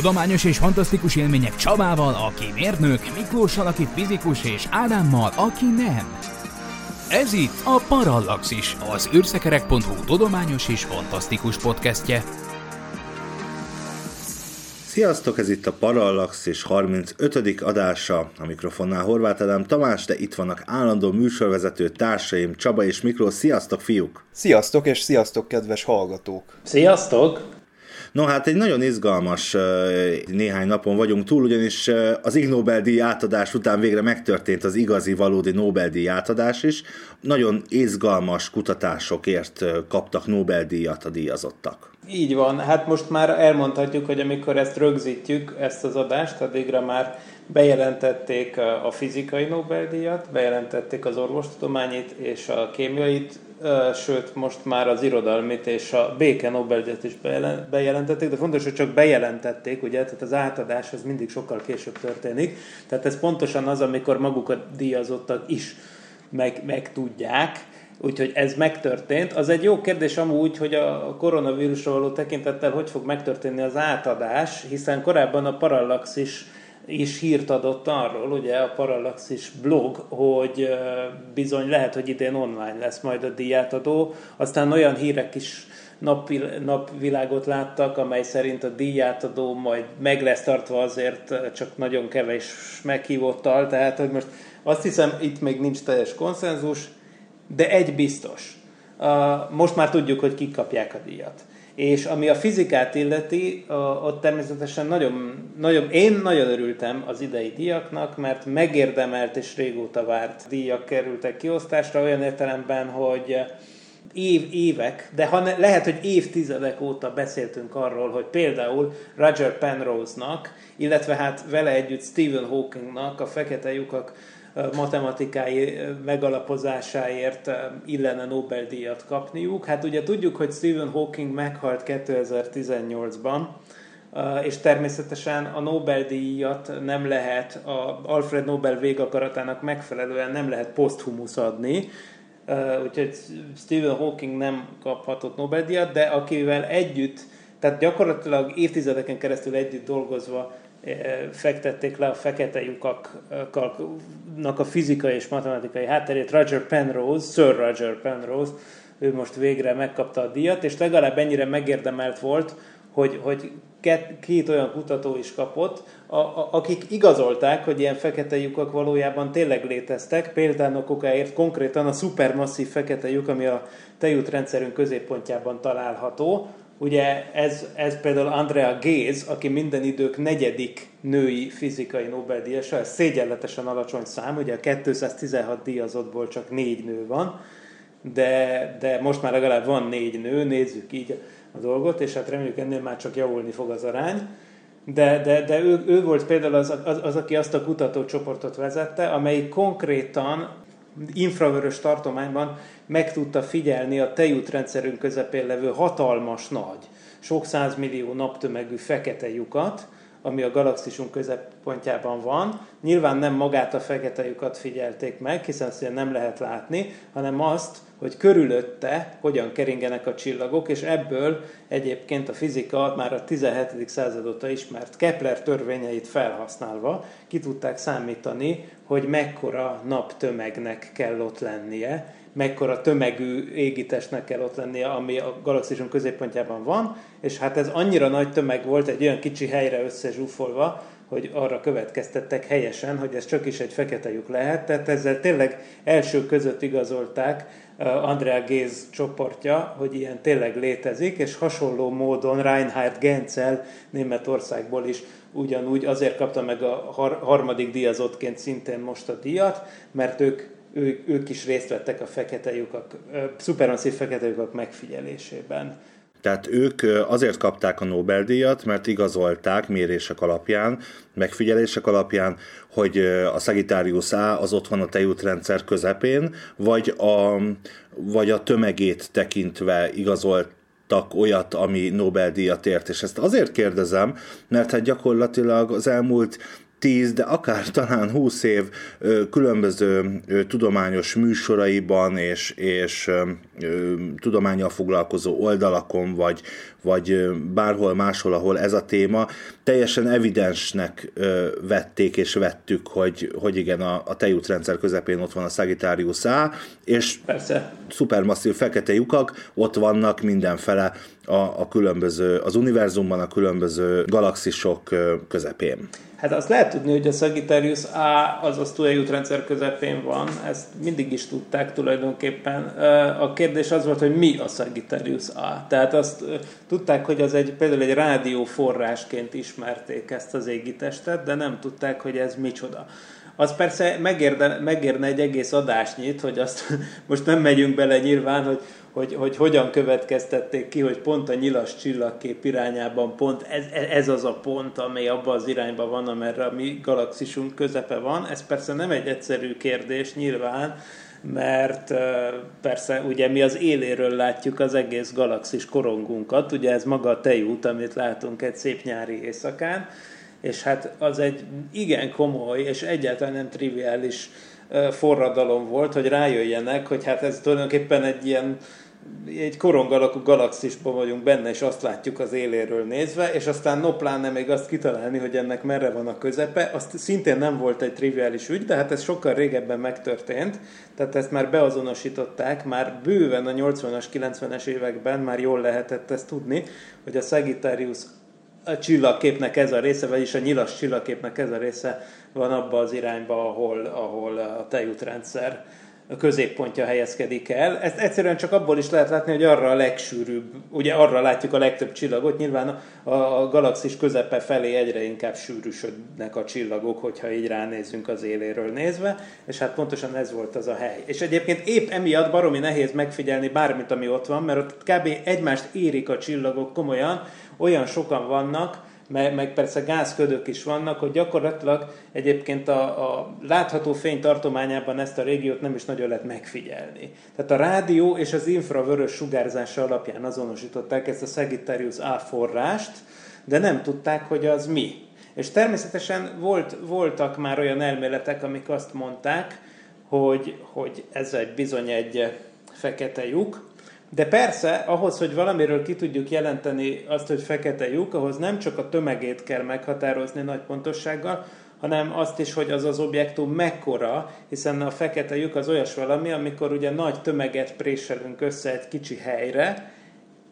Tudományos és fantasztikus élmények Csabával, aki mérnök, Miklóssal, aki fizikus, és Ádámmal, aki nem. Ez itt a Parallaxis, az űrszekerek.hu tudományos és fantasztikus podcastje. Sziasztok, ez itt a Parallaxis 35. adása. A mikrofonnál Horváth Ádám Tamás, de itt vannak állandó műsorvezető társaim Csaba és Miklós. Sziasztok, fiúk! Sziasztok, és sziasztok, kedves hallgatók! Sziasztok! No hát egy nagyon izgalmas néhány napon vagyunk túl, ugyanis az Ig Nobel-díj átadás után végre megtörtént az igazi, valódi Nobel-díj átadás is. Nagyon izgalmas kutatásokért kaptak Nobel-díjat a díjazottak. Így van, hát most már elmondhatjuk, hogy amikor ezt rögzítjük, ezt az adást, addigra már bejelentették a fizikai Nobel-díjat, bejelentették az orvostudományit és a kémiait, sőt most már az irodalmit és a béke Nobel-díjat is bejelentették, de fontos, hogy csak bejelentették, ugye, tehát az átadás az mindig sokkal később történik, tehát ez pontosan az, amikor maguk a díjazottak is meg, meg tudják, Úgyhogy ez megtörtént. Az egy jó kérdés amúgy, hogy a koronavírusra való tekintettel hogy fog megtörténni az átadás, hiszen korábban a Parallaxis is hírt adott arról, ugye a Parallaxis blog, hogy bizony lehet, hogy idén online lesz majd a díjátadó. Aztán olyan hírek is napvilágot láttak, amely szerint a díjátadó majd meg lesz tartva azért csak nagyon kevés meghívottal, tehát hogy most azt hiszem itt még nincs teljes konszenzus, de egy biztos. Most már tudjuk, hogy kik kapják a díjat. És ami a fizikát illeti, ott természetesen nagyon, nagyon, én nagyon örültem az idei díjaknak, mert megérdemelt és régóta várt díjak kerültek kiosztásra, olyan értelemben, hogy év, évek, de ha ne, lehet, hogy évtizedek óta beszéltünk arról, hogy például Roger Penrose-nak, illetve hát vele együtt Stephen Hawkingnak a fekete lyukak matematikai megalapozásáért illene Nobel-díjat kapniuk. Hát ugye tudjuk, hogy Stephen Hawking meghalt 2018-ban, és természetesen a Nobel-díjat nem lehet, a Alfred Nobel végakaratának megfelelően nem lehet poszthumusz adni, úgyhogy Stephen Hawking nem kaphatott Nobel-díjat, de akivel együtt, tehát gyakorlatilag évtizedeken keresztül együtt dolgozva fektették le a fekete lyukaknak a fizikai és matematikai hátterét. Roger Penrose, Sir Roger Penrose, ő most végre megkapta a díjat, és legalább ennyire megérdemelt volt, hogy, hogy két, két olyan kutató is kapott, a, a, akik igazolták, hogy ilyen fekete lyukak valójában tényleg léteztek, például okáért konkrétan a szupermasszív fekete lyuk, ami a tejútrendszerünk középpontjában található, Ugye ez, ez például Andrea Géz, aki minden idők negyedik női fizikai Nobel-díjasa, ez szégyenletesen alacsony szám, ugye a 216 díjazottból csak négy nő van, de, de most már legalább van négy nő, nézzük így a dolgot, és hát reméljük ennél már csak javulni fog az arány. De, de, de ő, ő volt például az, az, az, aki azt a kutatócsoportot vezette, amelyik konkrétan infravörös tartományban meg tudta figyelni a tejútrendszerünk közepén levő hatalmas nagy, sok százmillió naptömegű fekete lyukat, ami a galaxisunk középpontjában van. Nyilván nem magát a fekete lyukat figyelték meg, hiszen azt nem lehet látni, hanem azt, hogy körülötte hogyan keringenek a csillagok, és ebből egyébként a fizika már a 17. század óta ismert Kepler törvényeit felhasználva ki tudták számítani, hogy mekkora naptömegnek kell ott lennie, mekkora tömegű égitestnek kell ott lennie, ami a galaxisunk középpontjában van, és hát ez annyira nagy tömeg volt egy olyan kicsi helyre összezsúfolva, hogy arra következtettek helyesen, hogy ez csak is egy fekete lyuk lehet, tehát ezzel tényleg első között igazolták uh, Andrea Géz csoportja, hogy ilyen tényleg létezik, és hasonló módon Reinhard Genzel Németországból is ugyanúgy azért kapta meg a harmadik díjazottként szintén most a díjat, mert ők ő, ők is részt vettek a fekete lyukak, szupermasszív fekete lyukak megfigyelésében. Tehát ők azért kapták a Nobel-díjat, mert igazolták mérések alapján, megfigyelések alapján, hogy a Sagittarius A az ott van a tejútrendszer közepén, vagy a, vagy a tömegét tekintve igazolt olyat, ami Nobel-díjat ért. És ezt azért kérdezem, mert hát gyakorlatilag az elmúlt 10, de akár talán 20 év különböző tudományos műsoraiban és, és tudományjal foglalkozó oldalakon, vagy, vagy bárhol máshol, ahol ez a téma, teljesen evidensnek vették és vettük, hogy, hogy igen, a, a tejútrendszer közepén ott van a Sagittarius A, és Persze. szupermasszív fekete lyukak ott vannak mindenfele a, a különböző, az univerzumban a különböző galaxisok közepén. Hát azt lehet tudni, hogy a Sagittarius A az a tulajútrendszer közepén van, ezt mindig is tudták tulajdonképpen. A kérdés az volt, hogy mi a Sagittarius A. Tehát azt tudták, hogy az egy, például egy rádióforrásként ismerték ezt az égitestet, de nem tudták, hogy ez micsoda. Az persze megérne, megérne egy egész adásnyit, hogy azt most nem megyünk bele nyilván, hogy hogy, hogy hogyan következtették ki, hogy pont a nyilas csillagkép irányában pont ez, ez az a pont, amely abban az irányban van, amerre a mi galaxisunk közepe van. Ez persze nem egy egyszerű kérdés nyilván, mert persze ugye mi az éléről látjuk az egész galaxis korongunkat, ugye ez maga a tejút, amit látunk egy szép nyári éjszakán, és hát az egy igen komoly és egyáltalán nem triviális forradalom volt, hogy rájöjjenek, hogy hát ez tulajdonképpen egy ilyen egy korong alakú galaxisban vagyunk benne, és azt látjuk az éléről nézve, és aztán no pláne még azt kitalálni, hogy ennek merre van a közepe, azt szintén nem volt egy triviális ügy, de hát ez sokkal régebben megtörtént, tehát ezt már beazonosították, már bőven a 80-as, 90-es években már jól lehetett ezt tudni, hogy a Sagittarius a csillagképnek ez a része, vagyis a nyilas csillagképnek ez a része van abba az irányba, ahol, ahol a tejútrendszer a középpontja helyezkedik el. Ezt egyszerűen csak abból is lehet látni, hogy arra a legsűrűbb, ugye arra látjuk a legtöbb csillagot, nyilván a, a galaxis közepe felé egyre inkább sűrűsödnek a csillagok, hogyha így ránézünk az éléről nézve, és hát pontosan ez volt az a hely. És egyébként épp emiatt baromi nehéz megfigyelni bármit, ami ott van, mert ott kb. egymást érik a csillagok komolyan, olyan sokan vannak, meg, meg persze gázködök is vannak, hogy gyakorlatilag egyébként a, a látható fény tartományában ezt a régiót nem is nagyon lehet megfigyelni. Tehát a rádió és az infravörös sugárzása alapján azonosították ezt a Sagittarius A forrást, de nem tudták, hogy az mi. És természetesen volt, voltak már olyan elméletek, amik azt mondták, hogy, hogy ez egy bizony egy fekete lyuk, de persze, ahhoz, hogy valamiről ki tudjuk jelenteni azt, hogy fekete lyuk, ahhoz nem csak a tömegét kell meghatározni nagy pontossággal, hanem azt is, hogy az az objektum mekkora, hiszen a fekete lyuk az olyas valami, amikor ugye nagy tömeget préselünk össze egy kicsi helyre,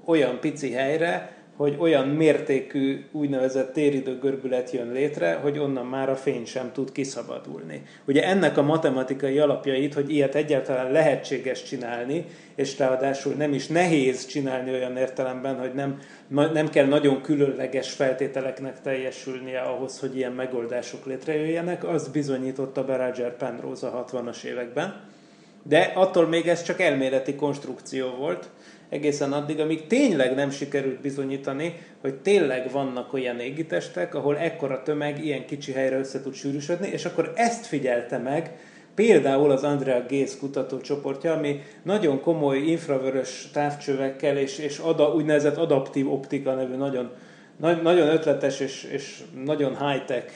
olyan pici helyre, hogy olyan mértékű úgynevezett téridő görbület jön létre, hogy onnan már a fény sem tud kiszabadulni. Ugye ennek a matematikai alapjait, hogy ilyet egyáltalán lehetséges csinálni, és ráadásul nem is nehéz csinálni olyan értelemben, hogy nem, nem kell nagyon különleges feltételeknek teljesülnie ahhoz, hogy ilyen megoldások létrejöjjenek, az bizonyította be Roger Penrose a 60-as években. De attól még ez csak elméleti konstrukció volt, egészen addig, amíg tényleg nem sikerült bizonyítani, hogy tényleg vannak olyan égitestek, ahol ekkora tömeg ilyen kicsi helyre össze tud sűrűsödni, és akkor ezt figyelte meg például az Andrea Gaze kutatócsoportja, ami nagyon komoly infravörös távcsövekkel és, és ada, úgynevezett adaptív optika nevű nagyon, nagyon ötletes és, és nagyon high-tech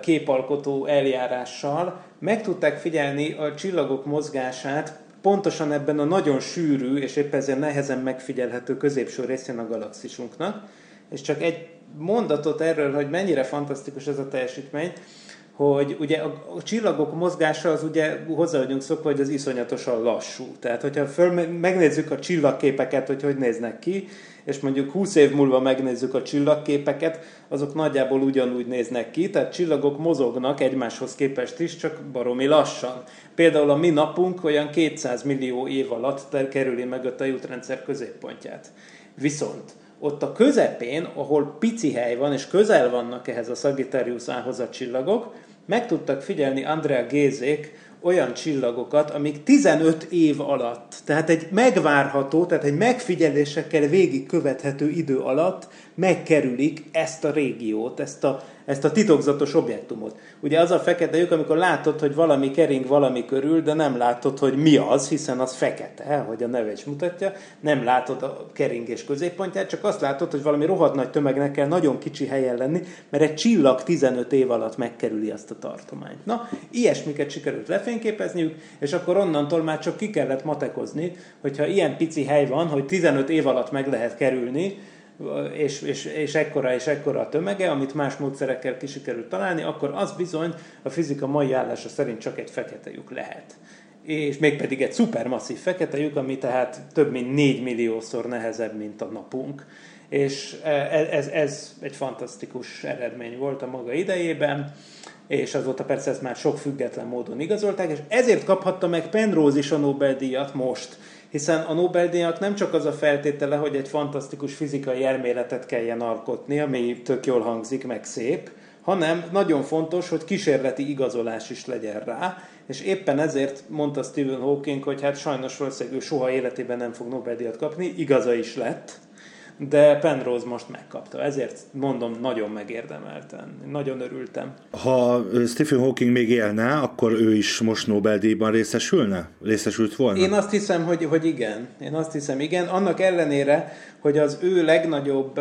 képalkotó eljárással meg tudták figyelni a csillagok mozgását pontosan ebben a nagyon sűrű és épp ezért nehezen megfigyelhető középső részén a galaxisunknak. És csak egy mondatot erről, hogy mennyire fantasztikus ez a teljesítmény, hogy ugye a, a csillagok mozgása az ugye hozzá vagyunk szokva, hogy az iszonyatosan lassú. Tehát, hogyha föl, megnézzük a csillagképeket, hogy hogy néznek ki, és mondjuk 20 év múlva megnézzük a csillagképeket, azok nagyjából ugyanúgy néznek ki, tehát csillagok mozognak egymáshoz képest is, csak baromi lassan. Például a mi napunk olyan 200 millió év alatt kerüli meg a tejútrendszer középpontját. Viszont ott a közepén, ahol pici hely van, és közel vannak ehhez a Sagittarius ához a csillagok, meg tudtak figyelni Andrea Gézék olyan csillagokat, amik 15 év alatt, tehát egy megvárható, tehát egy megfigyelésekkel végig követhető idő alatt megkerülik ezt a régiót, ezt a, ezt a titokzatos objektumot. Ugye az a fekete lyuk, amikor látod, hogy valami kering valami körül, de nem látod, hogy mi az, hiszen az fekete, hogy a neve is mutatja, nem látod a keringés középpontját, csak azt látod, hogy valami rohadt nagy tömegnek kell nagyon kicsi helyen lenni, mert egy csillag 15 év alatt megkerüli azt a tartományt. Na, ilyesmiket sikerült lefényképezniük, és akkor onnantól már csak ki kellett matekozni, hogyha ilyen pici hely van, hogy 15 év alatt meg lehet kerülni, és, és, és ekkora és ekkora a tömege, amit más módszerekkel ki sikerült találni, akkor az bizony a fizika mai állása szerint csak egy fekete lyuk lehet. És mégpedig egy szupermasszív fekete lyuk, ami tehát több mint 4 milliószor nehezebb, mint a napunk. És ez, ez, ez egy fantasztikus eredmény volt a maga idejében és azóta persze ezt már sok független módon igazolták, és ezért kaphatta meg Penrose is a Nobel-díjat most, hiszen a Nobel-díjnak nem csak az a feltétele, hogy egy fantasztikus fizikai elméletet kelljen alkotni, ami tök jól hangzik, meg szép, hanem nagyon fontos, hogy kísérleti igazolás is legyen rá, és éppen ezért mondta Stephen Hawking, hogy hát sajnos valószínűleg ő soha életében nem fog Nobel-díjat kapni, igaza is lett, de Penrose most megkapta, ezért mondom, nagyon megérdemelten. Nagyon örültem. Ha Stephen Hawking még élne, akkor ő is most Nobel-díjban részesülne? Részesült volna? Én azt hiszem, hogy, hogy igen. Én azt hiszem, igen. Annak ellenére, hogy az ő legnagyobb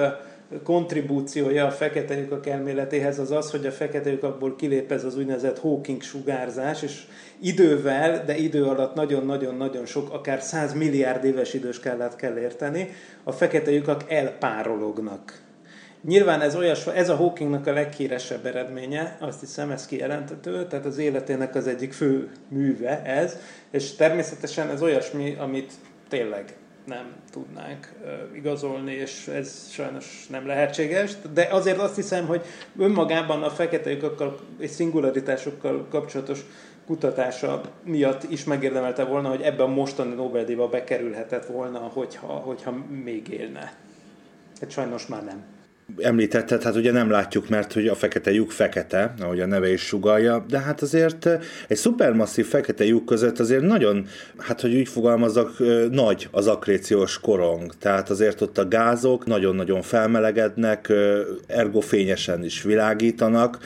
kontribúciója a fekete lyukak elméletéhez az az, hogy a fekete lyukakból kilép ez az úgynevezett Hawking sugárzás, és idővel, de idő alatt nagyon-nagyon-nagyon sok, akár 100 milliárd éves időskálát kell érteni, a fekete lyukak elpárolognak. Nyilván ez, olyas, ez a Hawkingnak a leghíresebb eredménye, azt hiszem ez kijelentető, tehát az életének az egyik fő műve ez, és természetesen ez olyasmi, amit tényleg nem tudnánk igazolni, és ez sajnos nem lehetséges, de azért azt hiszem, hogy önmagában a fekete lyukakkal és szingularitásokkal kapcsolatos kutatása miatt is megérdemelte volna, hogy ebben a mostani Nobel-díjba bekerülhetett volna, hogyha, hogyha még élne. Hát sajnos már nem említetted, hát ugye nem látjuk, mert hogy a fekete lyuk fekete, ahogy a neve is sugalja, de hát azért eh, egy szupermasszív fekete lyuk között azért nagyon, hát hogy úgy fogalmazok, eh, nagy az akréciós korong. Tehát azért ott a gázok nagyon-nagyon felmelegednek, eh, ergo fényesen is világítanak,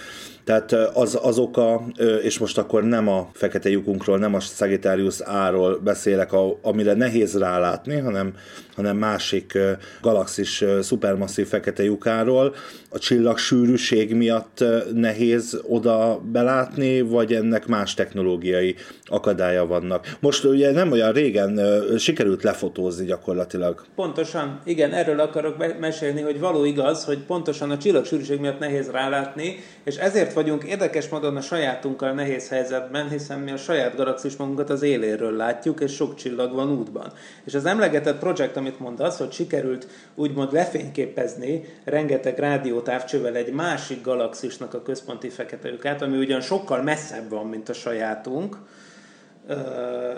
tehát az, azok a, és most akkor nem a fekete lyukunkról, nem a Sagittarius A-ról beszélek, amire nehéz rálátni, hanem, hanem másik galaxis szupermasszív fekete lyukáról. A csillag sűrűség miatt nehéz oda belátni, vagy ennek más technológiai akadálya vannak. Most ugye nem olyan régen sikerült lefotózni gyakorlatilag. Pontosan, igen, erről akarok mesélni, hogy való igaz, hogy pontosan a csillag sűrűség miatt nehéz rálátni, és ezért vagyunk érdekes módon a sajátunkkal nehéz helyzetben, hiszen mi a saját galaxis magunkat az éléről látjuk, és sok csillag van útban. És az emlegetett projekt, amit mondasz, hogy sikerült úgymond lefényképezni rengeteg rádiótávcsővel egy másik galaxisnak a központi fekete lyukát, ami ugyan sokkal messzebb van, mint a sajátunk,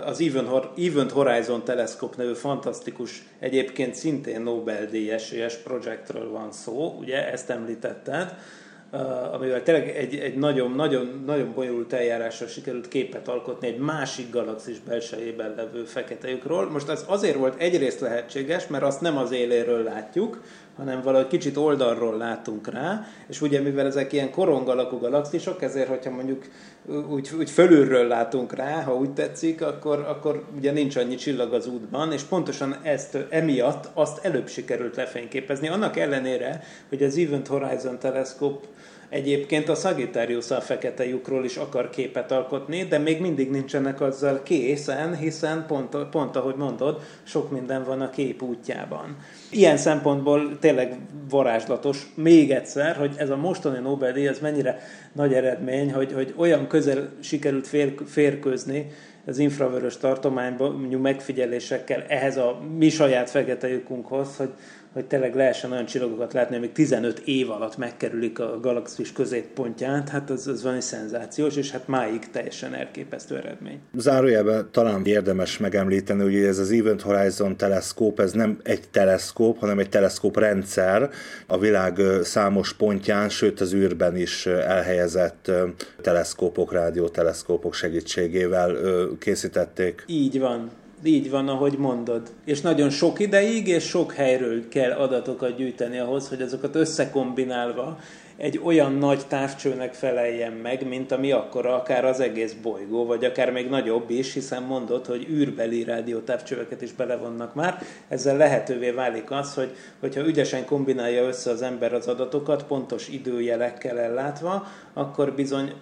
az Event Horizon Telescope nevű fantasztikus, egyébként szintén Nobel-díjas projektről van szó, ugye ezt említetted, amivel tényleg egy, egy nagyon, nagyon, nagyon bonyolult eljárással sikerült képet alkotni egy másik galaxis belsejében levő fekete lyukról. Most ez azért volt egyrészt lehetséges, mert azt nem az éléről látjuk, hanem valahogy kicsit oldalról látunk rá, és ugye mivel ezek ilyen korong alakú galaxisok, ezért, hogyha mondjuk úgy, úgy fölülről látunk rá, ha úgy tetszik, akkor, akkor ugye nincs annyi csillag az útban, és pontosan ezt emiatt azt előbb sikerült lefényképezni, annak ellenére, hogy az Event Horizon Telescope Egyébként a Sagittarius a fekete lyukról is akar képet alkotni, de még mindig nincsenek azzal készen, hiszen pont, pont ahogy mondod, sok minden van a kép útjában. Ilyen szempontból tényleg varázslatos, még egyszer, hogy ez a mostani Nobel-díj, ez mennyire nagy eredmény, hogy, hogy olyan közel sikerült fér, férkőzni az infravörös tartományban megfigyelésekkel ehhez a mi saját fekete lyukunkhoz, hogy, hogy tényleg lehessen olyan csillagokat látni, amik 15 év alatt megkerülik a galaxis középpontját, hát az, az van egy szenzációs, és hát máig teljesen elképesztő eredmény. Zárójelben talán érdemes megemlíteni, hogy ez az Event Horizon teleszkóp, ez nem egy teleszkóp, hanem egy teleszkóp rendszer a világ számos pontján, sőt az űrben is elhelyezett teleszkópok, rádióteleszkópok segítségével készítették. Így van. Így van, ahogy mondod. És nagyon sok ideig és sok helyről kell adatokat gyűjteni ahhoz, hogy azokat összekombinálva egy olyan nagy távcsőnek feleljen meg, mint ami akkor akár az egész bolygó, vagy akár még nagyobb is, hiszen mondott, hogy űrbeli rádiótávcsöveket is belevonnak már. Ezzel lehetővé válik az, hogy hogyha ügyesen kombinálja össze az ember az adatokat, pontos időjelekkel ellátva, akkor bizony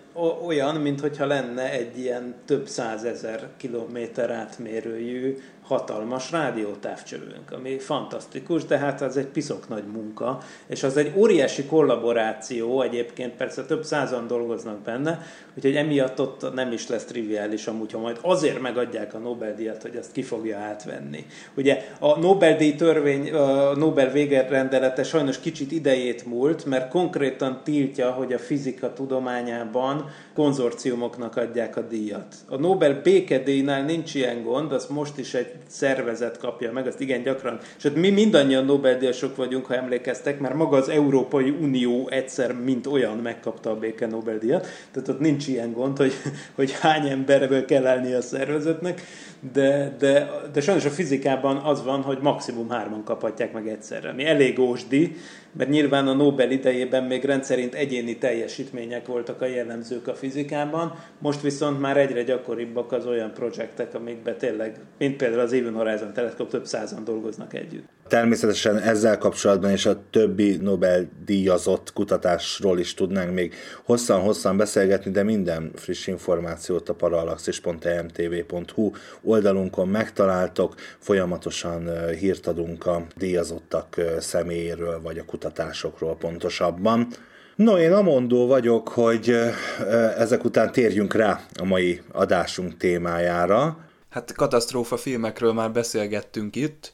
olyan, mintha lenne egy ilyen több százezer kilométer átmérőjű hatalmas rádiótávcsövünk, ami fantasztikus, de hát az egy piszok nagy munka, és az egy óriási kollaboráció, egyébként persze több százan dolgoznak benne, úgyhogy emiatt ott nem is lesz triviális amúgy, ha majd azért megadják a Nobel-díjat, hogy azt ki fogja átvenni. Ugye a Nobel-díj törvény, a Nobel végerendelete sajnos kicsit idejét múlt, mert konkrétan tiltja, hogy a fizika tudományában konzorciumoknak adják a díjat. A Nobel békedíjnál nincs ilyen gond, az most is egy szervezet kapja meg, azt igen gyakran. Hát mi mindannyian Nobel-díjasok vagyunk, ha emlékeztek, mert maga az Európai Unió egyszer, mint olyan megkapta a béke Nobel-díjat. Tehát ott nincs ilyen gond, hogy, hogy hány emberből kell állni a szervezetnek, de, de, de sajnos a fizikában az van, hogy maximum hárman kaphatják meg egyszerre. Mi elég ósdi, mert nyilván a Nobel idejében még rendszerint egyéni teljesítmények voltak a jellemzők a fizikában, most viszont már egyre gyakoribbak az olyan projektek, amikben tényleg, mint például az Even Horizon Teleszkóp, több százan dolgoznak együtt. Természetesen ezzel kapcsolatban és a többi Nobel-díjazott kutatásról is tudnánk még hosszan-hosszan beszélgetni, de minden friss információt a parallaxis.emtv.hu oldalunkon megtaláltok, folyamatosan hírt adunk a díjazottak személyéről, vagy a kutatásokról pontosabban. No, én amondó vagyok, hogy ezek után térjünk rá a mai adásunk témájára. Hát katasztrófa filmekről már beszélgettünk itt,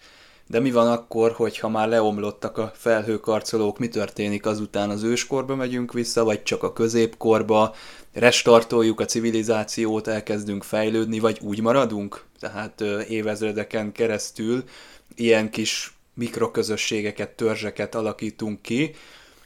de mi van akkor, hogyha már leomlottak a felhőkarcolók, mi történik azután az őskorba megyünk vissza, vagy csak a középkorba, restartoljuk a civilizációt, elkezdünk fejlődni, vagy úgy maradunk? Tehát évezredeken keresztül ilyen kis mikroközösségeket, törzseket alakítunk ki.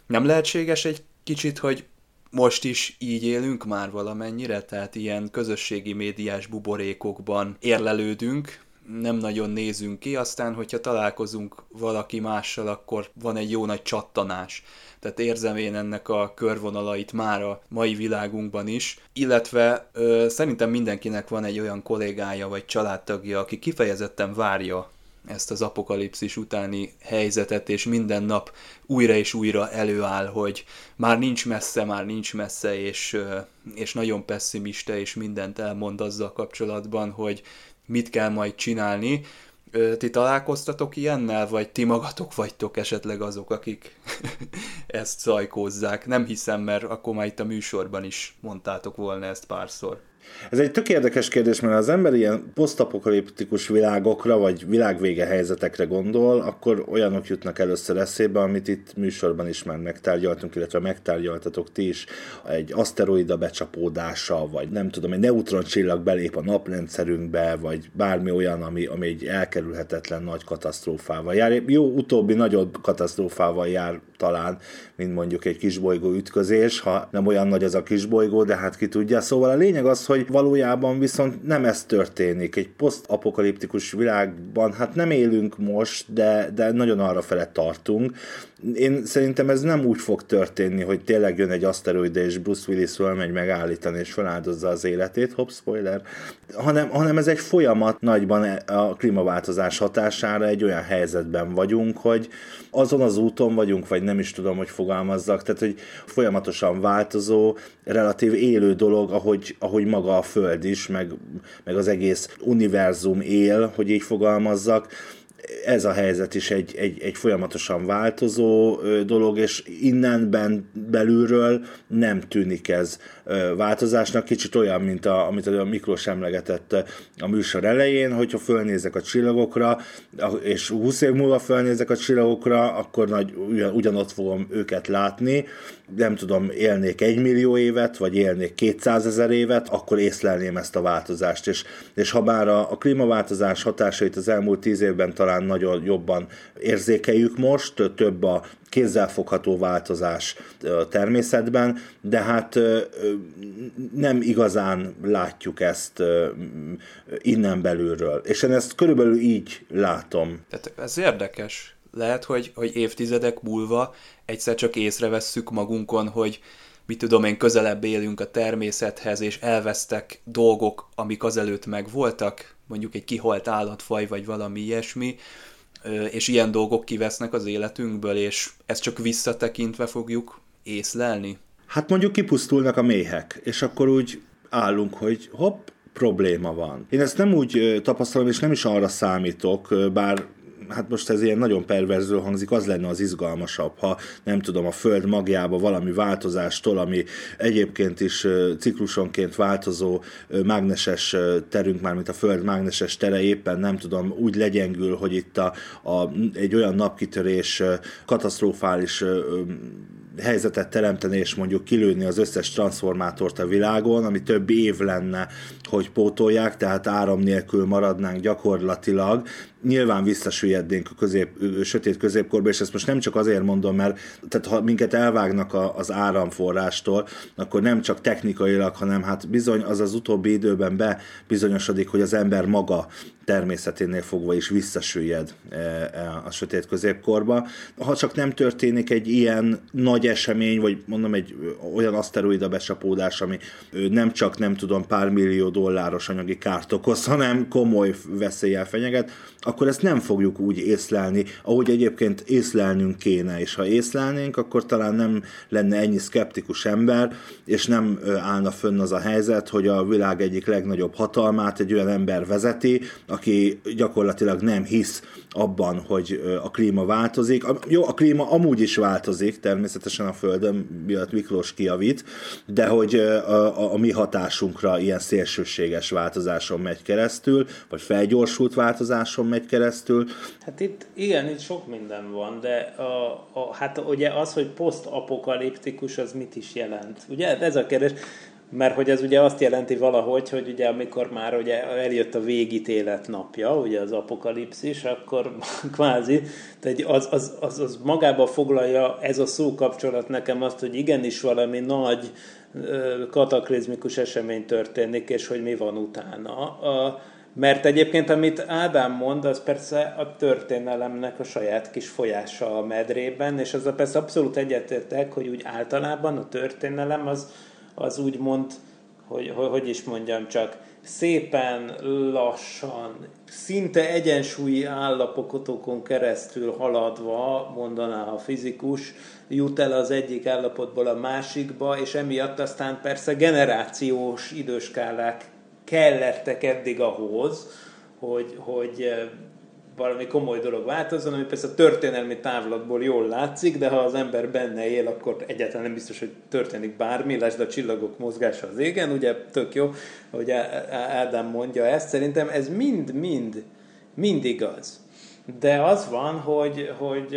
Nem lehetséges egy kicsit, hogy most is így élünk már valamennyire, tehát ilyen közösségi médiás buborékokban érlelődünk, nem nagyon nézünk ki, aztán, hogyha találkozunk valaki mással, akkor van egy jó nagy csattanás. Tehát érzem én ennek a körvonalait már a mai világunkban is, illetve ö, szerintem mindenkinek van egy olyan kollégája vagy családtagja, aki kifejezetten várja ezt az apokalipszis utáni helyzetet, és minden nap újra és újra előáll, hogy már nincs messze, már nincs messze, és, és nagyon pessimista, és mindent elmond azzal kapcsolatban, hogy mit kell majd csinálni. Ti találkoztatok ilyennel, vagy ti magatok vagytok esetleg azok, akik ezt szajkózzák? Nem hiszem, mert akkor már itt a műsorban is mondtátok volna ezt párszor. Ez egy tök érdekes kérdés, mert az ember ilyen posztapokaliptikus világokra, vagy világvége helyzetekre gondol, akkor olyanok jutnak először eszébe, amit itt műsorban is már megtárgyaltunk, illetve megtárgyaltatok ti is, egy aszteroida becsapódása, vagy nem tudom, egy neutroncsillag belép a naprendszerünkbe, vagy bármi olyan, ami, ami egy elkerülhetetlen nagy katasztrófával jár. Jó, utóbbi nagyobb katasztrófával jár talán, mint mondjuk egy kisbolygó ütközés, ha nem olyan nagy az a kisbolygó, de hát ki tudja. Szóval a lényeg az, hogy valójában viszont nem ez történik. Egy posztapokaliptikus világban hát nem élünk most, de, de nagyon arra fele tartunk. Én szerintem ez nem úgy fog történni, hogy tényleg jön egy aszteroida, és Bruce Willis megy megállítani, és feláldozza az életét, hopp, spoiler, hanem, hanem ez egy folyamat nagyban a klímaváltozás hatására egy olyan helyzetben vagyunk, hogy azon az úton vagyunk, vagy nem is tudom, hogy fogalmazzak, tehát hogy folyamatosan változó, relatív élő dolog, ahogy, ahogy maga a Föld is, meg, meg az egész univerzum él, hogy így fogalmazzak, ez a helyzet is egy, egy, egy folyamatosan változó dolog, és innenben belülről nem tűnik ez változásnak. Kicsit olyan, mint a, amit a Miklós emlegetett a műsor elején, hogyha fölnézek a csillagokra, és 20 év múlva fölnézek a csillagokra, akkor nagy, ugyan, ugyanott fogom őket látni, nem tudom, élnék egy millió évet, vagy élnék 200 ezer évet, akkor észlelném ezt a változást. És, és ha bár a, a klímaváltozás hatásait az elmúlt tíz évben talán nagyon jobban érzékeljük most, több a kézzelfogható változás természetben, de hát nem igazán látjuk ezt innen belülről. És én ezt körülbelül így látom. Tehát ez érdekes. Lehet, hogy, hogy évtizedek múlva egyszer csak észrevesszük magunkon, hogy mit tudom én, közelebb élünk a természethez, és elvesztek dolgok, amik azelőtt megvoltak, mondjuk egy kihalt állatfaj, vagy valami ilyesmi, és ilyen dolgok kivesznek az életünkből, és ezt csak visszatekintve fogjuk észlelni? Hát mondjuk kipusztulnak a méhek, és akkor úgy állunk, hogy hopp, probléma van. Én ezt nem úgy tapasztalom, és nem is arra számítok, bár hát most ez ilyen nagyon perverző hangzik, az lenne az izgalmasabb, ha nem tudom, a Föld magjába valami változástól, ami egyébként is ciklusonként változó mágneses terünk, már mint a Föld mágneses tere éppen nem tudom, úgy legyengül, hogy itt a, a, egy olyan napkitörés katasztrofális helyzetet teremteni, és mondjuk kilőni az összes transformátort a világon, ami több év lenne, hogy pótolják, tehát áram nélkül maradnánk gyakorlatilag, nyilván visszasüllyednénk a közép, sötét középkorba, és ezt most nem csak azért mondom, mert tehát ha minket elvágnak a, az áramforrástól, akkor nem csak technikailag, hanem hát bizony az az utóbbi időben bebizonyosodik, hogy az ember maga természeténél fogva is visszasüllyed e, e, a sötét középkorba. Ha csak nem történik egy ilyen nagy esemény, vagy mondom egy olyan aszteroida becsapódás, ami nem csak nem tudom pár millió dolláros anyagi kárt okoz, hanem komoly veszéllyel fenyeget, akkor ezt nem fogjuk úgy észlelni, ahogy egyébként észlelnünk kéne, és ha észlelnénk, akkor talán nem lenne ennyi szkeptikus ember, és nem állna fönn az a helyzet, hogy a világ egyik legnagyobb hatalmát egy olyan ember vezeti, aki gyakorlatilag nem hisz abban, hogy a klíma változik. Jó, a klíma amúgy is változik, természetesen a Földön, miatt Miklós kiavít, de hogy a, a, a mi hatásunkra ilyen szélsőséges változáson megy keresztül, vagy felgyorsult változáson megy keresztül. Hát itt igen, itt sok minden van, de a, a, hát ugye az, hogy posztapokaliptikus, az mit is jelent? Ugye ez a kérdés mert hogy ez ugye azt jelenti valahogy, hogy ugye amikor már ugye eljött a végítélet napja, ugye az apokalipszis, akkor kvázi, tehát az, az, az, az magába foglalja ez a szó kapcsolat nekem azt, hogy igenis valami nagy kataklizmikus esemény történik, és hogy mi van utána. Mert egyébként, amit Ádám mond, az persze a történelemnek a saját kis folyása a medrében, és az a persze abszolút egyetértek, hogy úgy általában a történelem az, az úgy mond, hogy, hogy hogy is mondjam csak, szépen, lassan, szinte egyensúlyi állapotokon keresztül haladva, mondaná a fizikus, jut el az egyik állapotból a másikba, és emiatt aztán persze generációs időskálák kellettek eddig ahhoz, hogy, hogy valami komoly dolog változzon, ami persze a történelmi távlatból jól látszik, de ha az ember benne él, akkor egyáltalán nem biztos, hogy történik bármi, lásd a csillagok mozgása az égen, ugye? Tök jó, hogy Ádám mondja ezt, szerintem ez mind-mind mind igaz. De az van, hogy, hogy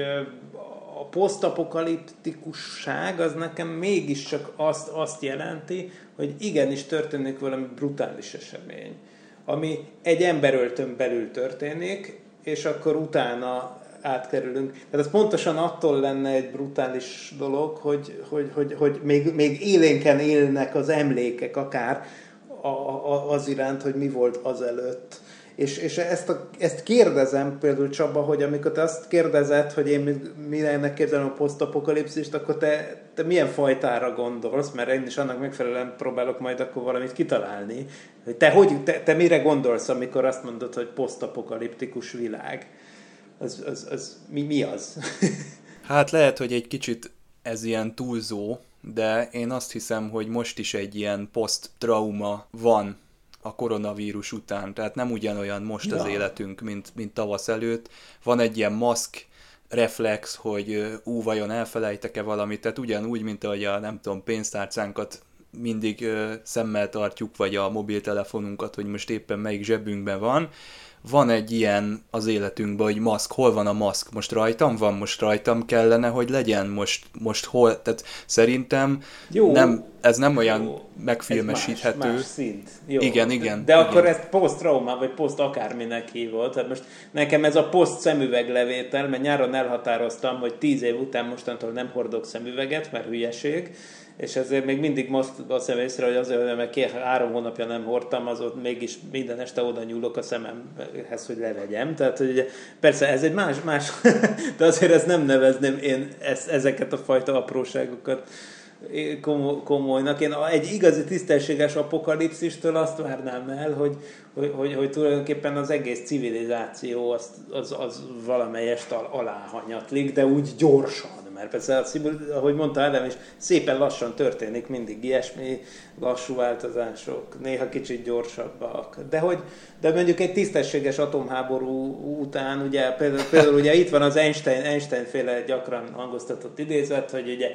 a posztapokaliptikusság az nekem mégiscsak azt, azt jelenti, hogy igenis történik valami brutális esemény, ami egy emberöltön belül történik, és akkor utána átkerülünk. Tehát ez pontosan attól lenne egy brutális dolog, hogy, hogy, hogy, hogy még, még élénken élnek az emlékek akár az iránt, hogy mi volt azelőtt. És, és ezt, a, ezt kérdezem például Csaba, hogy amikor te azt kérdezed, hogy én mindennek képzelem a posztapokalipszist, akkor te, te milyen fajtára gondolsz, mert én is annak megfelelően próbálok majd akkor valamit kitalálni. Te, hogy, te, te mire gondolsz, amikor azt mondod, hogy posztapokaliptikus világ? Az, az, az, mi, mi az? hát lehet, hogy egy kicsit ez ilyen túlzó, de én azt hiszem, hogy most is egy ilyen post-trauma van a koronavírus után, tehát nem ugyanolyan most ja. az életünk, mint, mint tavasz előtt. Van egy ilyen maszk reflex, hogy ú, vajon elfelejtek-e valamit, tehát ugyanúgy, mint ahogy a nem tudom, pénztárcánkat mindig szemmel tartjuk, vagy a mobiltelefonunkat, hogy most éppen melyik zsebünkben van, van egy ilyen az életünkben, hogy maszk, hol van a maszk? Most rajtam van, most rajtam kellene, hogy legyen, most, most hol, tehát szerintem jó, nem, ez nem olyan jó, megfilmesíthető. Ez más, más szint. Jó. Igen, igen. De igen. akkor ezt post-trauma, vagy post akárminek hívott. Tehát most nekem ez a post szemüveglevétel, mert nyáron elhatároztam, hogy tíz év után mostantól nem hordok szemüveget, mert hülyeség, és ezért még mindig most veszem észre, hogy azért, mert két, három hónapja nem hordtam, az ott mégis minden este oda nyúlok a szememhez, hogy levegyem. Tehát, hogy persze ez egy más, más, de azért ezt nem nevezném én ezeket a fajta apróságokat komolynak. Én egy igazi tisztességes apokalipszistől azt várnám el, hogy, hogy, hogy, hogy tulajdonképpen az egész civilizáció az, az, az valamelyest aláhanyatlik, de úgy gyorsan mert persze, ahogy mondta Ádám is, szépen lassan történik mindig ilyesmi lassú változások, néha kicsit gyorsabbak. De hogy, de mondjuk egy tisztességes atomháború után, ugye például, például ugye itt van az Einstein, Einstein féle gyakran hangoztatott idézet, hogy ugye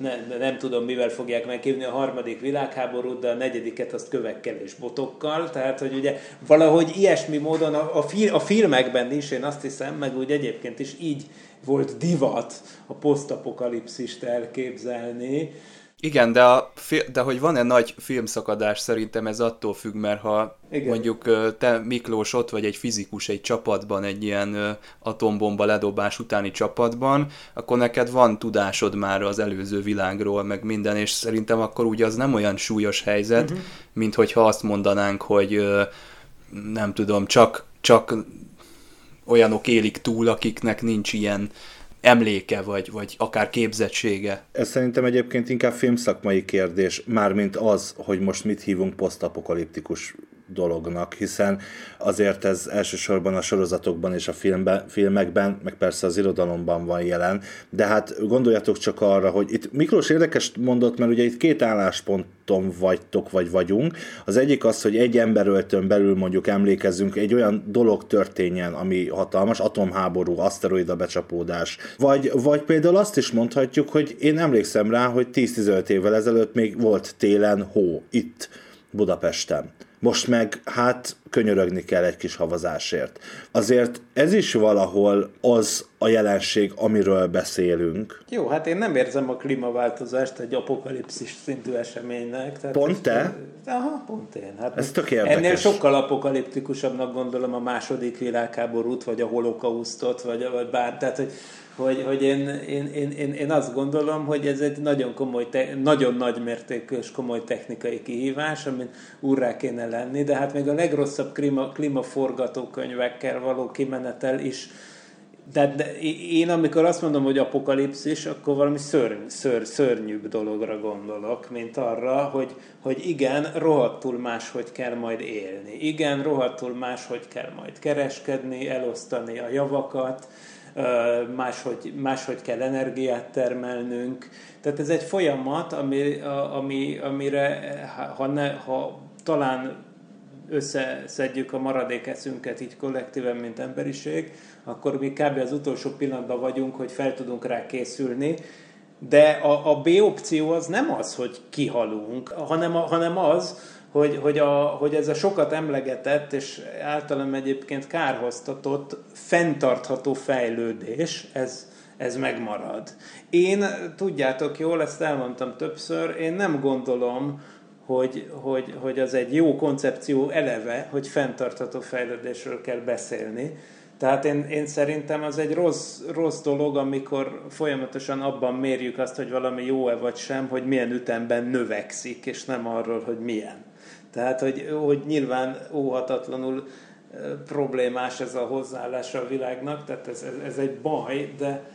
ne, nem tudom, mivel fogják megkívni a harmadik világháborút, de a negyediket azt kövekkel és botokkal, tehát hogy ugye valahogy ilyesmi módon a, a, fil, a filmekben is, én azt hiszem, meg úgy egyébként is így volt divat a posztapokalipszist elképzelni. Igen, de, a, de hogy van-e nagy filmszakadás, szerintem ez attól függ, mert ha Igen. mondjuk te Miklós ott vagy egy fizikus egy csapatban, egy ilyen atombomba ledobás utáni csapatban, akkor neked van tudásod már az előző világról, meg minden, és szerintem akkor ugye az nem olyan súlyos helyzet, uh-huh. mint hogyha azt mondanánk, hogy nem tudom, csak, csak olyanok élik túl, akiknek nincs ilyen emléke, vagy, vagy akár képzettsége. Ez szerintem egyébként inkább filmszakmai kérdés, mármint az, hogy most mit hívunk posztapokaliptikus dolognak, hiszen azért ez elsősorban a sorozatokban és a filmben, filmekben, meg persze az irodalomban van jelen, de hát gondoljatok csak arra, hogy itt Miklós érdekes mondott, mert ugye itt két állásponton vagytok, vagy vagyunk. Az egyik az, hogy egy emberöltön belül mondjuk emlékezzünk, egy olyan dolog történjen, ami hatalmas, atomháború, aszteroida becsapódás, vagy, vagy például azt is mondhatjuk, hogy én emlékszem rá, hogy 10-15 évvel ezelőtt még volt télen hó itt Budapesten. Most meg hát könyörögni kell egy kis havazásért. Azért ez is valahol az a jelenség, amiről beszélünk. Jó, hát én nem érzem a klímaváltozást egy apokalipszis szintű eseménynek. Tehát pont te? Aha, pont én. Hát ez tök érdekes. Ennél sokkal apokaliptikusabbnak gondolom a második világháborút, vagy a holokausztot, vagy, vagy bár, tehát hogy hogy, hogy én, én, én, én, én azt gondolom, hogy ez egy nagyon komoly, te, nagyon nagy mértékű és komoly technikai kihívás, amin úrrá kéne lenni, de hát még a legrosszabb klíma, klímaforgatókönyvekkel való kimenetel is de, de én amikor azt mondom, hogy apokalipszis, akkor valami szörny, ször, szörnyűbb dologra gondolok, mint arra, hogy, hogy igen, rohadtul máshogy kell majd élni. Igen, rohadtul máshogy kell majd kereskedni, elosztani a javakat, máshogy, máshogy kell energiát termelnünk. Tehát ez egy folyamat, ami, ami, amire ha, ne, ha talán összeszedjük a maradék eszünket így kollektíven, mint emberiség, akkor mi kb. az utolsó pillanatban vagyunk, hogy fel tudunk rá készülni, de a, a B opció az nem az, hogy kihalunk, hanem, a, hanem az, hogy, hogy, a, hogy ez a sokat emlegetett és általán egyébként kárhoztatott, fenntartható fejlődés, ez, ez megmarad. Én, tudjátok jól, ezt elmondtam többször, én nem gondolom, hogy, hogy, hogy az egy jó koncepció eleve, hogy fenntartható fejlődésről kell beszélni. Tehát én, én szerintem az egy rossz, rossz dolog, amikor folyamatosan abban mérjük azt, hogy valami jó-e vagy sem, hogy milyen ütemben növekszik, és nem arról, hogy milyen. Tehát, hogy, hogy nyilván óhatatlanul problémás ez a hozzáállás a világnak, tehát ez, ez, ez egy baj, de,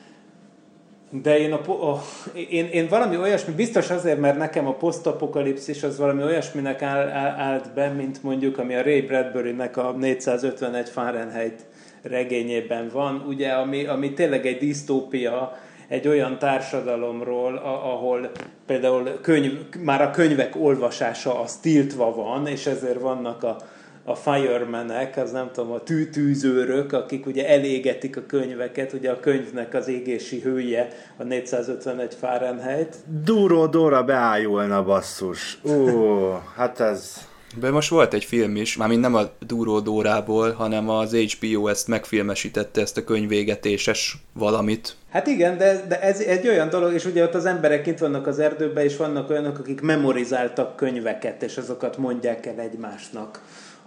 de én, a, a, én, én valami olyasmi, biztos azért, mert nekem a posztapokalipszis az valami olyasminek áll, áll, állt be, mint mondjuk, ami a Ray Bradbury-nek a 451 Fahrenheit regényében van, ugye, ami, ami tényleg egy disztópia, egy olyan társadalomról, ahol például könyv, már a könyvek olvasása az tiltva van, és ezért vannak a, a firemenek, az nem tudom, a tűtűzőrök, akik ugye elégetik a könyveket, ugye a könyvnek az égési hője a 451 Fahrenheit. Duró Dóra beájulna basszus. Ó, hát ez... De most volt egy film is, mármint nem a Duró Dórából, hanem az HBO ezt megfilmesítette, ezt a könyvégetéses valamit. Hát igen, de, de ez egy olyan dolog, és ugye ott az emberek itt vannak az erdőben, és vannak olyanok, akik memorizáltak könyveket, és azokat mondják el egymásnak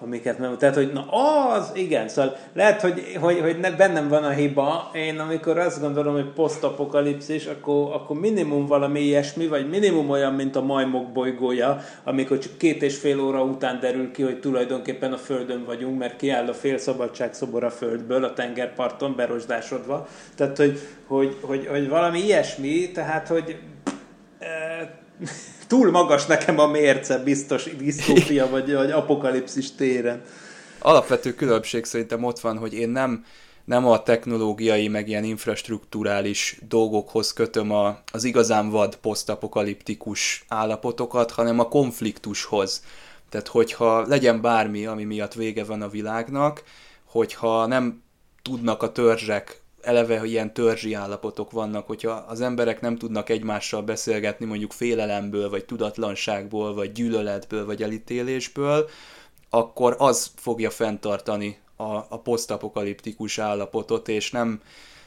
amiket nem... Tehát, hogy na az, igen, szóval lehet, hogy, hogy, hogy ne, bennem van a hiba. Én amikor azt gondolom, hogy posztapokalipszis, akkor, akkor minimum valami ilyesmi, vagy minimum olyan, mint a majmok bolygója, amikor csak két és fél óra után derül ki, hogy tulajdonképpen a Földön vagyunk, mert kiáll a fél szabadságszobor a Földből, a tengerparton berosdásodva. Tehát, hogy, hogy, hogy, hogy valami ilyesmi, tehát, hogy e, túl magas nekem a mérce, biztos disztópia vagy, vagy apokalipszis téren. Alapvető különbség szerintem ott van, hogy én nem, nem a technológiai, meg ilyen infrastruktúrális dolgokhoz kötöm a, az igazán vad posztapokaliptikus állapotokat, hanem a konfliktushoz. Tehát hogyha legyen bármi, ami miatt vége van a világnak, hogyha nem tudnak a törzsek eleve hogy ilyen törzsi állapotok vannak, hogyha az emberek nem tudnak egymással beszélgetni mondjuk félelemből, vagy tudatlanságból, vagy gyűlöletből, vagy elítélésből, akkor az fogja fenntartani a, a posztapokaliptikus állapotot, és nem,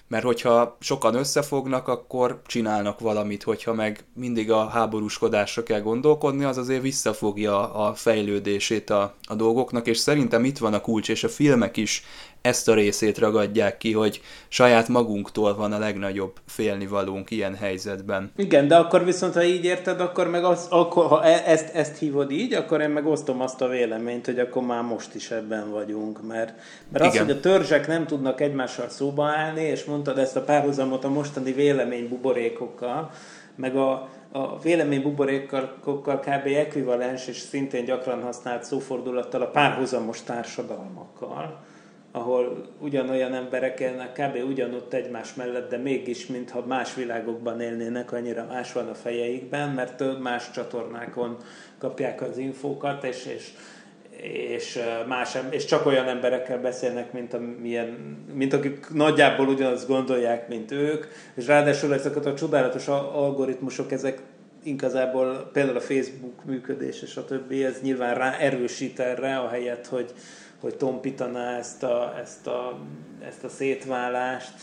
mert hogyha sokan összefognak, akkor csinálnak valamit, hogyha meg mindig a háborúskodásra kell gondolkodni, az azért visszafogja a fejlődését a, a dolgoknak, és szerintem itt van a kulcs, és a filmek is ezt a részét ragadják ki, hogy saját magunktól van a legnagyobb félnivalónk ilyen helyzetben. Igen, de akkor viszont, ha így érted, akkor meg az, akkor, ha e- ezt, ezt hívod így, akkor én meg osztom azt a véleményt, hogy akkor már most is ebben vagyunk, mert, mert az, hogy a törzsek nem tudnak egymással szóba állni, és mondtad ezt a párhuzamot a mostani véleménybuborékokkal, meg a, a véleménybuborékkal kb. ekvivalens és szintén gyakran használt szófordulattal a párhuzamos társadalmakkal ahol ugyanolyan emberek élnek kb. ugyanott egymás mellett, de mégis, mintha más világokban élnének, annyira más van a fejeikben, mert más csatornákon kapják az infókat, és, és, és, más, és csak olyan emberekkel beszélnek, mint, a, milyen, mint akik nagyjából ugyanazt gondolják, mint ők, és ráadásul ezeket a csodálatos algoritmusok, ezek igazából például a Facebook működés és a többi, ez nyilván rá erősít erre, helyet, hogy, hogy tompítaná ezt a, ezt a, ezt a szétválást.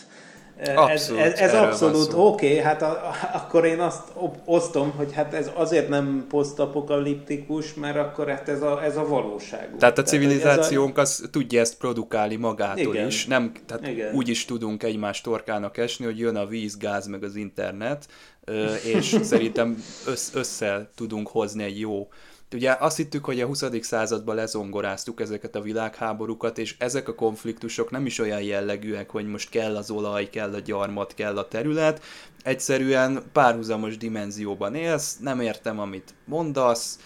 Abszolút, ez, ez, ez abszolút oké, okay, hát a, a, akkor én azt osztom, hogy hát ez azért nem posztapokaliptikus, mert akkor hát ez a, ez a valóság. Tehát a civilizációnk az tudja ezt produkálni magától igen, is, nem, tehát igen. úgy is tudunk egymás torkának esni, hogy jön a víz, gáz, meg az internet, és szerintem össze tudunk hozni egy jó Ugye azt hittük, hogy a 20. században lezongoráztuk ezeket a világháborúkat, és ezek a konfliktusok nem is olyan jellegűek, hogy most kell az olaj, kell a gyarmat, kell a terület. Egyszerűen párhuzamos dimenzióban élsz, nem értem, amit mondasz,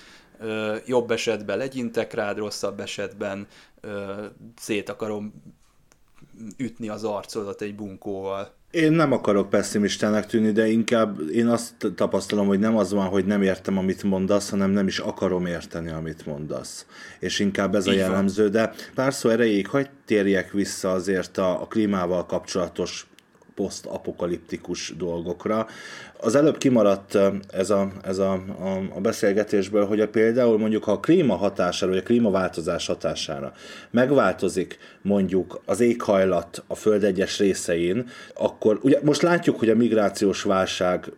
jobb esetben legyintek rád, rosszabb esetben szét akarom ütni az arcodat egy bunkóval. Én nem akarok pessimistának tűnni, de inkább én azt tapasztalom, hogy nem az van, hogy nem értem, amit mondasz, hanem nem is akarom érteni, amit mondasz. És inkább ez Így a jellemző, van. de pár szó erejéig hagyd térjek vissza azért a, a klímával kapcsolatos posztapokaliptikus dolgokra. Az előbb kimaradt ez a, ez a, a, a beszélgetésből, hogy a például mondjuk ha a klíma hatására, vagy a klímaváltozás hatására megváltozik mondjuk az éghajlat a Föld egyes részein, akkor ugye most látjuk, hogy a migrációs válság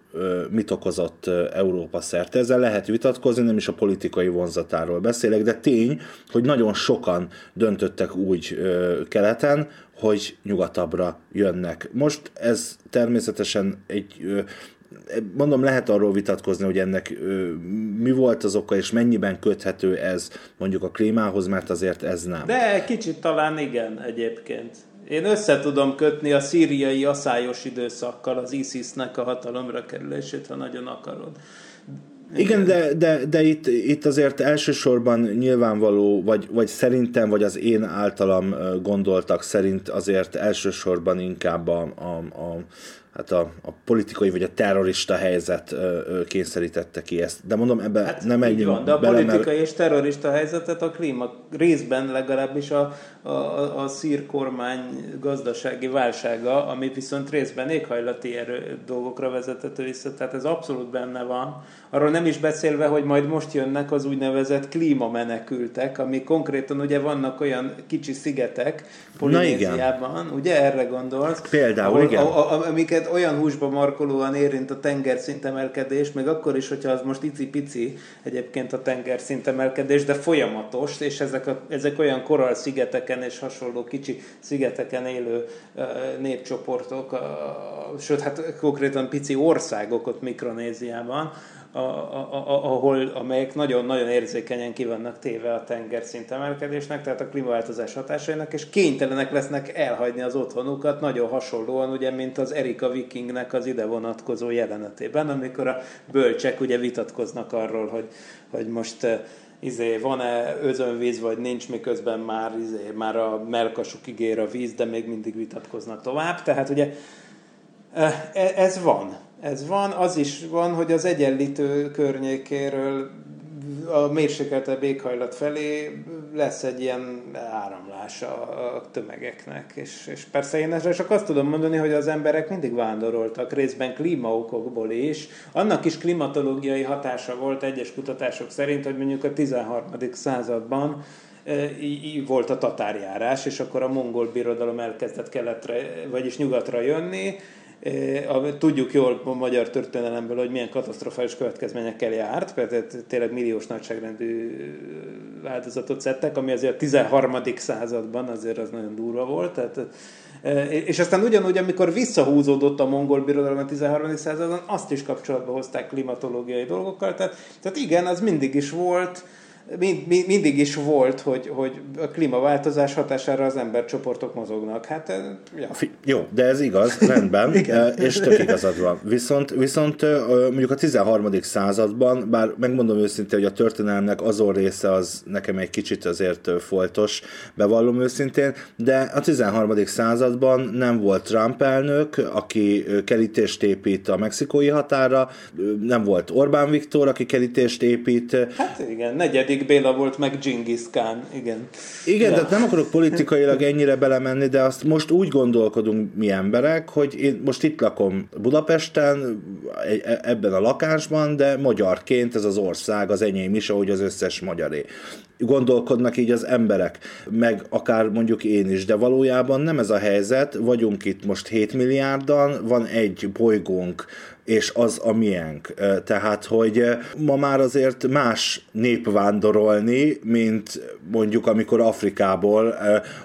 mit okozott Európa szerte. Ezzel lehet vitatkozni, nem is a politikai vonzatáról beszélek, de tény, hogy nagyon sokan döntöttek úgy keleten, hogy nyugatabbra jönnek. Most ez természetesen egy mondom, lehet arról vitatkozni, hogy ennek mi volt az oka, és mennyiben köthető ez mondjuk a klímához, mert azért ez nem. De kicsit talán igen egyébként. Én össze tudom kötni a szíriai asszályos időszakkal az ISIS-nek a hatalomra kerülését, ha nagyon akarod. Igen, de, de, de itt, itt azért elsősorban nyilvánvaló, vagy, vagy szerintem, vagy az én általam gondoltak szerint azért elsősorban inkább a, a, a hát a, a politikai vagy a terrorista helyzet ö, ö, kényszerítette ki ezt. De mondom, ebben hát nem egy van, de a bele, politikai mert... és terrorista helyzetet a klíma részben legalábbis a, a, a szír kormány gazdasági válsága, ami viszont részben éghajlati erő dolgokra vezethető vissza, tehát ez abszolút benne van. Arról nem is beszélve, hogy majd most jönnek az úgynevezett klímamenekültek, ami konkrétan ugye vannak olyan kicsi szigetek Polinéziában, ugye erre gondolsz? Például, ahol, igen. A, a, amiket olyan húsba markolóan érint a tengerszintemelkedés, meg akkor is, hogyha az most icipici egyébként a tengerszintemelkedés, de folyamatos, és ezek, a, ezek olyan koral szigeteken és hasonló kicsi szigeteken élő uh, népcsoportok, uh, sőt, hát konkrétan pici országok ott Mikronéziában, a, a, a, ahol, amelyek nagyon-nagyon érzékenyen kivannak téve a tengerszint emelkedésnek, tehát a klímaváltozás hatásainak, és kénytelenek lesznek elhagyni az otthonukat, nagyon hasonlóan, ugye, mint az Erika Vikingnek az ide vonatkozó jelenetében, amikor a bölcsek ugye vitatkoznak arról, hogy, hogy most izé, van-e özönvíz, vagy nincs, miközben már, izé, már a melkasuk ér a víz, de még mindig vitatkoznak tovább. Tehát ugye e, ez van ez van, az is van, hogy az egyenlítő környékéről a mérsékeltebb éghajlat felé lesz egy ilyen áramlás a, tömegeknek. És, és persze én ezzel csak azt tudom mondani, hogy az emberek mindig vándoroltak, részben klímaokokból is. Annak is klimatológiai hatása volt egyes kutatások szerint, hogy mondjuk a 13. században így volt a tatárjárás, és akkor a mongol birodalom elkezdett keletre, vagyis nyugatra jönni, Tudjuk jól a magyar történelemből, hogy milyen katasztrofális következményekkel járt, mert tényleg milliós nagyságrendű áldozatot szedtek, ami azért a 13. században azért az nagyon durva volt. Tehát, és aztán ugyanúgy, amikor visszahúzódott a mongol birodalom a 13. században, azt is kapcsolatba hozták klimatológiai dolgokkal. Tehát, tehát igen, az mindig is volt, mind, mind, mindig is volt, hogy, hogy a klímaváltozás hatására az embercsoportok mozognak. Hát, eh, ja. Jó, de ez igaz, rendben, eh, és tök igazad van. Viszont, viszont eh, mondjuk a 13. században, bár megmondom őszintén, hogy a történelmnek azon része az nekem egy kicsit azért foltos, bevallom őszintén, de a 13. században nem volt Trump elnök, aki kerítést épít a mexikói határa, nem volt Orbán Viktor, aki kerítést épít. Hát igen, negyedik Második Béla volt meg Genghis Khan, igen. Igen, ja. tehát nem akarok politikailag ennyire belemenni, de azt most úgy gondolkodunk mi emberek, hogy én most itt lakom Budapesten, e, ebben a lakásban, de magyarként ez az ország az enyém is, ahogy az összes magyaré gondolkodnak így az emberek, meg akár mondjuk én is, de valójában nem ez a helyzet, vagyunk itt most 7 milliárdan, van egy bolygónk, és az a miénk. Tehát, hogy ma már azért más nép vándorolni, mint mondjuk amikor Afrikából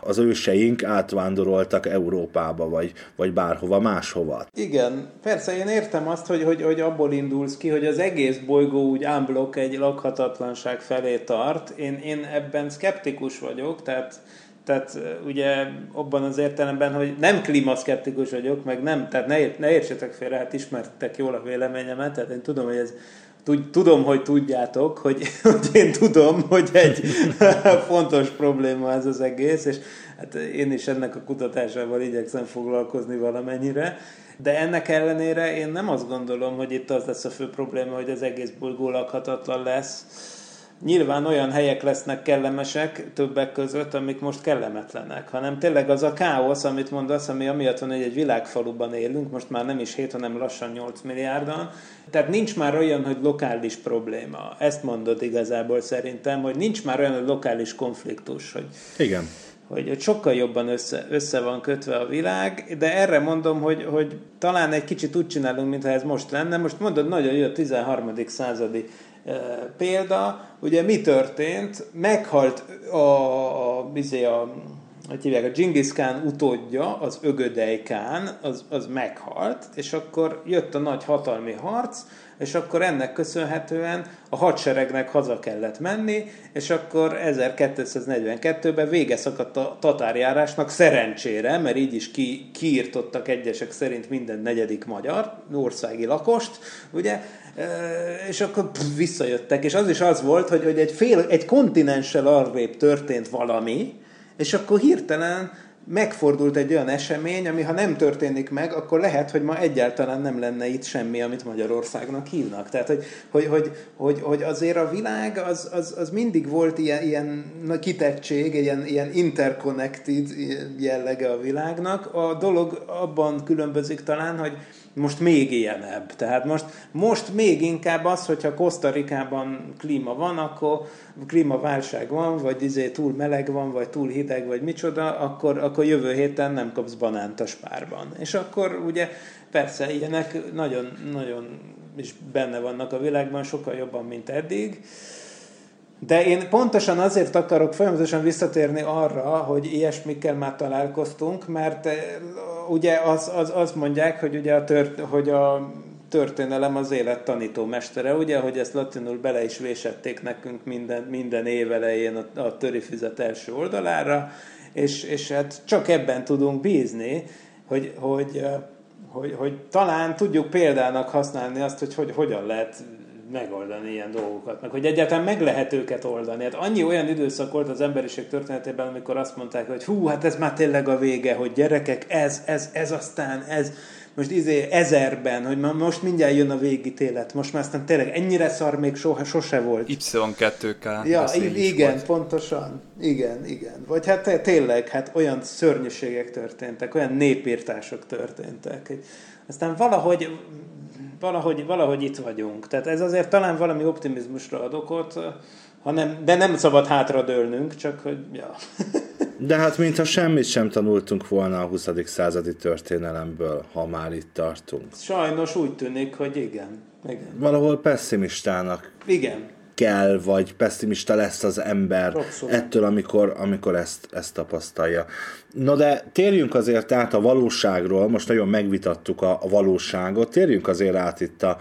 az őseink átvándoroltak Európába, vagy, vagy bárhova máshova. Igen, persze én értem azt, hogy, hogy, hogy abból indulsz ki, hogy az egész bolygó úgy ámblok egy lakhatatlanság felé tart. Én, én ebben skeptikus vagyok, tehát tehát ugye abban az értelemben, hogy nem klímaszkeptikus vagyok, meg nem, tehát ne, ne értsetek félre, hát ismertek jól a véleményemet, tehát én tudom, hogy ez tudom, hogy tudjátok, hogy, hogy én tudom, hogy egy fontos probléma ez az egész, és hát én is ennek a kutatásával igyekszem foglalkozni valamennyire, de ennek ellenére én nem azt gondolom, hogy itt az lesz a fő probléma, hogy az egész bolygó lakhatatlan lesz, nyilván olyan helyek lesznek kellemesek többek között, amik most kellemetlenek, hanem tényleg az a káosz, amit mondasz, ami amiatt van, hogy egy világfaluban élünk, most már nem is 7, hanem lassan 8 milliárdan, tehát nincs már olyan, hogy lokális probléma. Ezt mondod igazából szerintem, hogy nincs már olyan, hogy lokális konfliktus. Hogy, Igen. Hogy, hogy sokkal jobban össze, össze van kötve a világ, de erre mondom, hogy, hogy talán egy kicsit úgy csinálunk, mintha ez most lenne. Most mondod, nagyon jó a 13. századi példa, ugye mi történt? Meghalt a, a, a, a hogy hívják, a Genghis Khan utódja, az Ögödei Khan, az, az meghalt, és akkor jött a nagy hatalmi harc, és akkor ennek köszönhetően a hadseregnek haza kellett menni, és akkor 1242-ben vége szakadt a tatárjárásnak szerencsére, mert így is ki, kiírtottak egyesek szerint minden negyedik magyar, országi lakost, ugye, és akkor visszajöttek, és az is az volt, hogy, hogy egy, fél, egy kontinenssel arrébb történt valami, és akkor hirtelen megfordult egy olyan esemény, ami ha nem történik meg, akkor lehet, hogy ma egyáltalán nem lenne itt semmi, amit Magyarországnak hívnak. Tehát, hogy, hogy, hogy, hogy, hogy azért a világ az, az, az mindig volt ilyen, ilyen kitettség, ilyen, ilyen interconnected jellege a világnak. A dolog abban különbözik talán, hogy most még ilyenebb. Tehát most, most még inkább az, hogyha Kosztarikában klíma van, akkor klímaválság van, vagy izé túl meleg van, vagy túl hideg, vagy micsoda, akkor, akkor jövő héten nem kapsz banánt a spárban. És akkor ugye persze ilyenek nagyon, nagyon is benne vannak a világban, sokkal jobban, mint eddig. De én pontosan azért akarok folyamatosan visszatérni arra, hogy ilyesmikkel már találkoztunk, mert eh, ugye az, az, az mondják, hogy ugye a, tört, hogy a történelem az élet tanító mestere, ugye, hogy ezt latinul bele is vésették nekünk minden, minden év elején a, a törifüzet első oldalára, és, és hát csak ebben tudunk bízni, hogy, hogy, eh, hogy, hogy talán tudjuk példának használni azt, hogy, hogy hogyan lehet megoldani ilyen dolgokat, meg hogy egyáltalán meg lehet őket oldani. Hát annyi olyan időszak volt az emberiség történetében, amikor azt mondták, hogy hú, hát ez már tényleg a vége, hogy gyerekek, ez, ez, ez aztán, ez, most izé ezerben, hogy most mindjárt jön a végítélet, most már aztán tényleg ennyire szar még soha, sose volt. Y2K. Ja, igen, volt. pontosan. Igen, igen. Vagy hát tényleg, hát olyan szörnyűségek történtek, olyan népírtások történtek. Aztán valahogy valahogy, valahogy itt vagyunk. Tehát ez azért talán valami optimizmusra ad okot, hanem, de nem szabad hátradőlnünk, csak hogy, ja. De hát mintha semmit sem tanultunk volna a 20. századi történelemből, ha már itt tartunk. Sajnos úgy tűnik, hogy igen. igen. Valahol pessimistának. Igen kell, vagy pessimista lesz az ember Abszolút. ettől, amikor, amikor ezt, ezt tapasztalja. Na de térjünk azért át a valóságról, most nagyon megvitattuk a, a valóságot, térjünk azért át itt a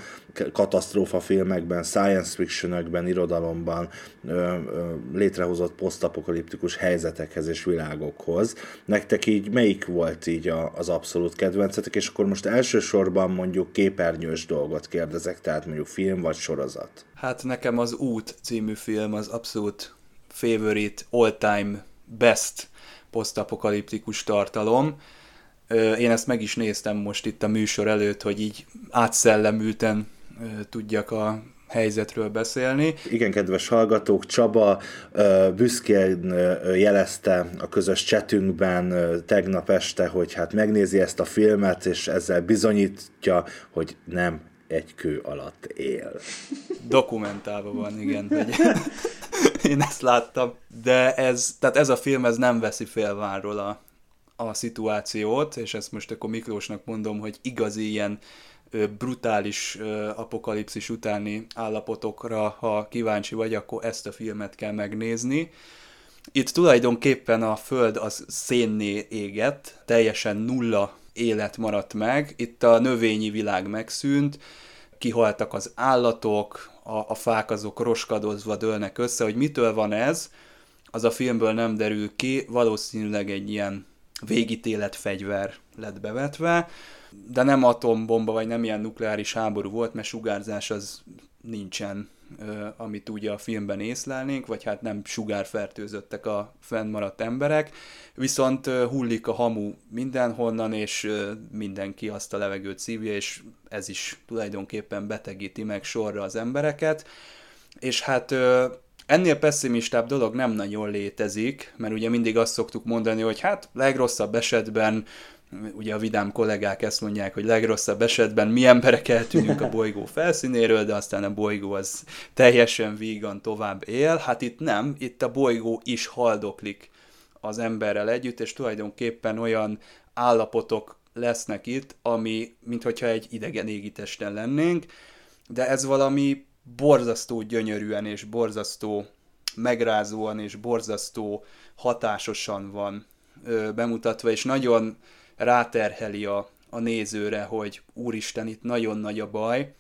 katasztrófa filmekben, science fictionökben, irodalomban ö, ö, létrehozott posztapokaliptikus helyzetekhez és világokhoz. Nektek így melyik volt így a, az abszolút kedvencetek, és akkor most elsősorban mondjuk képernyős dolgot kérdezek, tehát mondjuk film vagy sorozat. Hát nekem az Út című film az abszolút favorite, all-time best posztapokaliptikus tartalom. Én ezt meg is néztem most itt a műsor előtt, hogy így átszellemülten tudjak a helyzetről beszélni. Igen, kedves hallgatók, Csaba büszkén jelezte a közös csetünkben tegnap este, hogy hát megnézi ezt a filmet, és ezzel bizonyítja, hogy nem egy kő alatt él. Dokumentálva van, igen, hogy én ezt láttam. De ez, tehát ez a film ez nem veszi félvárról a, a szituációt, és ezt most akkor Miklósnak mondom, hogy igazi ilyen brutális apokalipszis utáni állapotokra, ha kíváncsi vagy, akkor ezt a filmet kell megnézni. Itt tulajdonképpen a föld az szénné égett, teljesen nulla élet maradt meg, itt a növényi világ megszűnt, kihaltak az állatok, a, a fák azok roskadozva dőlnek össze, hogy mitől van ez, az a filmből nem derül ki, valószínűleg egy ilyen végítélet fegyver lett bevetve, de nem atombomba, vagy nem ilyen nukleáris háború volt, mert sugárzás az nincsen, amit ugye a filmben észlelnénk, vagy hát nem sugárfertőzöttek a fennmaradt emberek, viszont hullik a hamu mindenhonnan, és mindenki azt a levegőt szívja, és ez is tulajdonképpen betegíti meg sorra az embereket, és hát ennél pessimistább dolog nem nagyon létezik, mert ugye mindig azt szoktuk mondani, hogy hát legrosszabb esetben ugye a vidám kollégák ezt mondják, hogy legrosszabb esetben mi emberek eltűnünk a bolygó felszínéről, de aztán a bolygó az teljesen vígan tovább él. Hát itt nem, itt a bolygó is haldoklik az emberrel együtt, és tulajdonképpen olyan állapotok lesznek itt, ami, mintha egy idegen égitesten lennénk, de ez valami borzasztó gyönyörűen és borzasztó megrázóan és borzasztó hatásosan van bemutatva, és nagyon ráterheli a, a nézőre, hogy úristen, itt nagyon nagy a baj,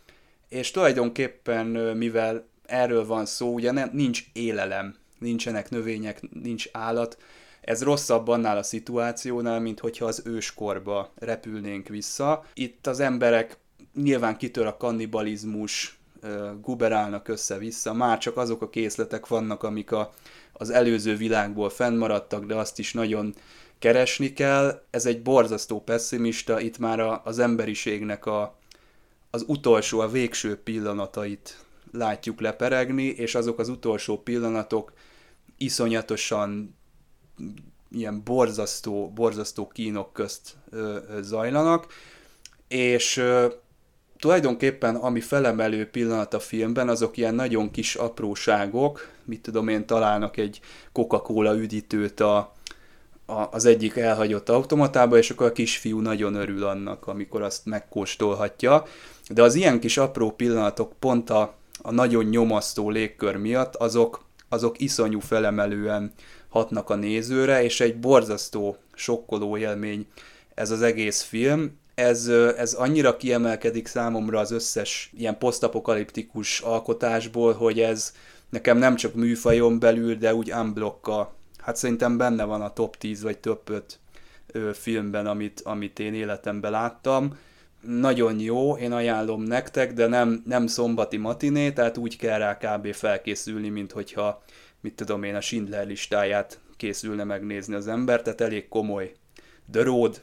és tulajdonképpen, mivel erről van szó, ugye nem, nincs élelem, nincsenek növények, nincs állat, ez rosszabb annál a szituációnál, mint hogyha az őskorba repülnénk vissza. Itt az emberek nyilván kitör a kannibalizmus, guberálnak össze-vissza, már csak azok a készletek vannak, amik a, az előző világból fennmaradtak, de azt is nagyon keresni kell. Ez egy borzasztó pessimista, itt már a, az emberiségnek a, az utolsó, a végső pillanatait látjuk leperegni, és azok az utolsó pillanatok iszonyatosan ilyen borzasztó, borzasztó kínok közt ö, ö, zajlanak, és ö, tulajdonképpen ami felemelő pillanat a filmben, azok ilyen nagyon kis apróságok, mit tudom én, találnak egy Coca-Cola üdítőt a, a, az egyik elhagyott automatába, és akkor a kisfiú nagyon örül annak, amikor azt megkóstolhatja. De az ilyen kis apró pillanatok pont a, a nagyon nyomasztó légkör miatt, azok, azok iszonyú felemelően hatnak a nézőre, és egy borzasztó, sokkoló élmény ez az egész film. Ez, ez annyira kiemelkedik számomra az összes ilyen posztapokaliptikus alkotásból, hogy ez nekem nem csak műfajon belül, de úgy unblocka. Hát szerintem benne van a top 10 vagy top 5 filmben, amit, amit én életemben láttam. Nagyon jó, én ajánlom nektek, de nem, nem szombati matiné, tehát úgy kell rá kb. felkészülni, mint hogyha mit tudom én, a Schindler listáját készülne megnézni az ember, tehát elég komoly. The Road,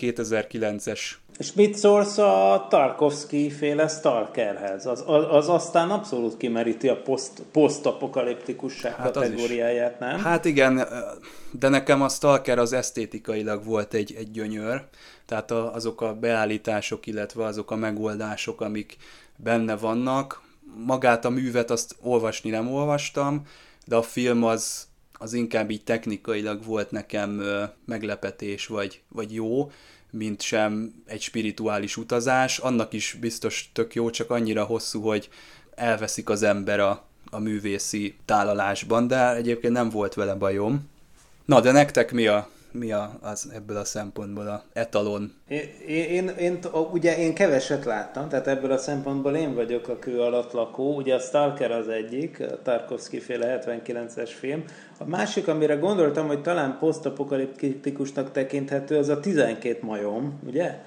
2009-es. És mit szólsz a Tarkovsky féle Stalkerhez? Az, az, az aztán abszolút kimeríti a poszt, posztapokaliptikusság hát kategóriáját, nem? Hát igen, de nekem a Stalker az esztétikailag volt egy, egy gyönyör, tehát a, azok a beállítások, illetve azok a megoldások, amik benne vannak. Magát a művet azt olvasni nem olvastam, de a film az, az inkább így technikailag volt nekem meglepetés, vagy, vagy jó, mint sem egy spirituális utazás. Annak is biztos tök jó, csak annyira hosszú, hogy elveszik az ember a, a művészi tálalásban, de egyébként nem volt vele bajom. Na, de nektek mi a mi a, az ebből a szempontból a etalon? Én, én, én, ugye én keveset láttam, tehát ebből a szempontból én vagyok a kő alatt lakó. Ugye a Stalker az egyik, a Tarkovsky féle 79-es film. A másik, amire gondoltam, hogy talán posztapokaliptikusnak tekinthető, az a 12 majom, ugye?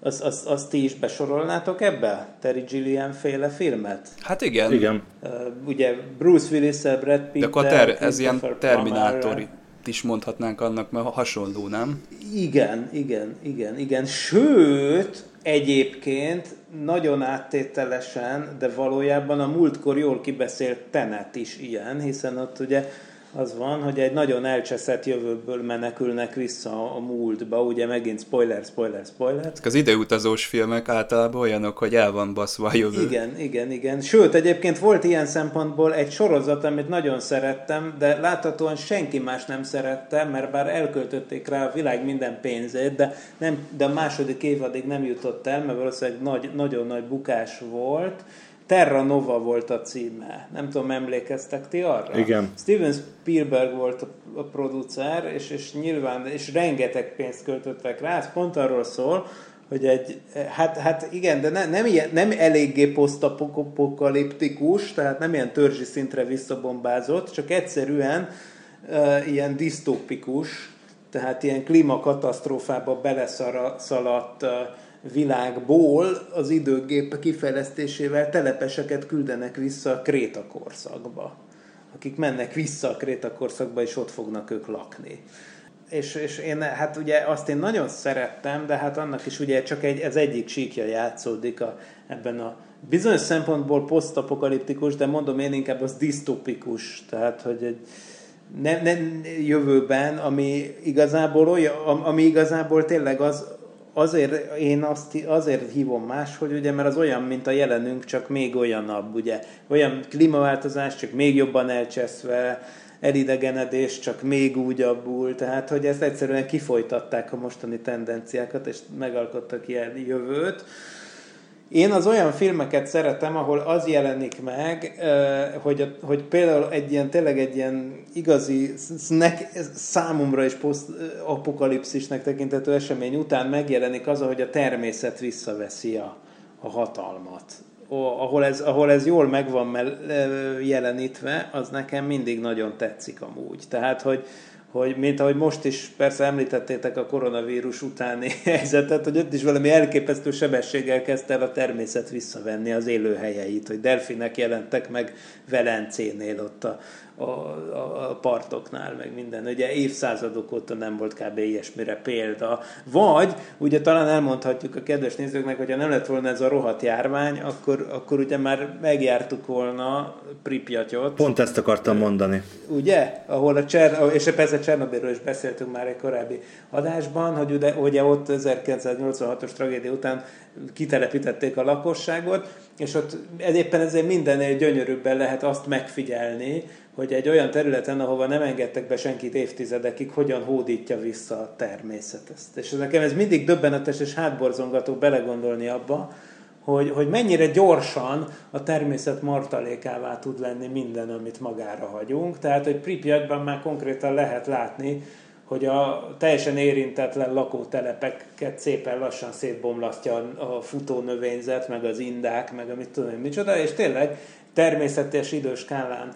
Azt az, az ti is besorolnátok ebbe? Terry Gilliam féle filmet? Hát igen. Igen. Uh, ugye Bruce Willis-el, Brad pitt De akkor ter, ez ilyen terminátori is mondhatnánk annak, mert hasonló, nem? Igen, igen, igen, igen. Sőt, egyébként nagyon áttételesen, de valójában a múltkor jól kibeszélt Tenet is ilyen, hiszen ott ugye az van, hogy egy nagyon elcseszett jövőből menekülnek vissza a múltba, ugye megint spoiler, spoiler, spoiler. Ezek az ideutazós filmek általában olyanok, hogy el van baszva a jövő. Igen, igen, igen. Sőt, egyébként volt ilyen szempontból egy sorozat, amit nagyon szerettem, de láthatóan senki más nem szerette, mert bár elköltötték rá a világ minden pénzét, de, nem, de a második évadig nem jutott el, mert valószínűleg nagy, nagyon nagy bukás volt, Terra Nova volt a címe. Nem tudom, emlékeztek ti arra? Igen. Steven Spielberg volt a producer, és, és nyilván, és rengeteg pénzt költöttek rá. Ez pont arról szól, hogy egy, hát, hát igen, de ne, nem, ilyen, nem eléggé posztapokaliptikus, tehát nem ilyen törzsi szintre visszabombázott, csak egyszerűen uh, ilyen disztópikus, tehát ilyen klímakatasztrófába beleszaladt uh, világból az időgép kifejlesztésével telepeseket küldenek vissza a Kréta korszakba. Akik mennek vissza a Kréta korszakba, és ott fognak ők lakni. És, és én, hát ugye azt én nagyon szerettem, de hát annak is ugye csak egy, ez egyik csíkja játszódik a, ebben a bizonyos szempontból posztapokaliptikus, de mondom én inkább az disztopikus, tehát hogy egy, nem, nem jövőben, ami igazából olyan, ami igazából tényleg az, azért én azt azért hívom más, hogy ugye, mert az olyan, mint a jelenünk, csak még olyanabb, ugye. Olyan klímaváltozás, csak még jobban elcseszve, elidegenedés csak még úgyabbul, tehát hogy ezt egyszerűen kifolytatták a mostani tendenciákat, és megalkottak ilyen jövőt. Én az olyan filmeket szeretem, ahol az jelenik meg, hogy, hogy például egy ilyen, tényleg egy ilyen igazi, nek, számomra is post-apokalipszisnek tekintető esemény után megjelenik az, hogy a természet visszaveszi a, a hatalmat. Ahol ez, ahol ez jól meg van jelenítve, az nekem mindig nagyon tetszik amúgy. Tehát, hogy, hogy mint ahogy most is persze említettétek a koronavírus utáni helyzetet, hogy ott is valami elképesztő sebességgel kezdte el a természet visszavenni az élőhelyeit, hogy delfinek jelentek meg Velencénél ott a, a, a, a partoknál, meg minden. Ugye évszázadok óta nem volt kb. ilyesmire példa. Vagy, ugye talán elmondhatjuk a kedves nézőknek, hogyha nem lett volna ez a rohadt járvány, akkor, akkor ugye már megjártuk volna Pripyatyot. Pont ezt akartam mondani. Ugye? Ahol a Cser, és persze Csernobilről is beszéltünk már egy korábbi adásban, hogy ugye, ugye ott 1986-os tragédia után kitelepítették a lakosságot, és ott éppen ezért mindennél gyönyörűbben lehet azt megfigyelni, hogy egy olyan területen, ahova nem engedtek be senkit évtizedekig, hogyan hódítja vissza a természet ezt. És nekem ez mindig döbbenetes és hátborzongató belegondolni abba, hogy, hogy mennyire gyorsan a természet martalékává tud lenni minden, amit magára hagyunk. Tehát, hogy Pripyatban már konkrétan lehet látni, hogy a teljesen érintetlen lakótelepeket szépen lassan szétbomlasztja a futó növényzet, meg az indák, meg amit tudom én micsoda, és tényleg természetes időskálán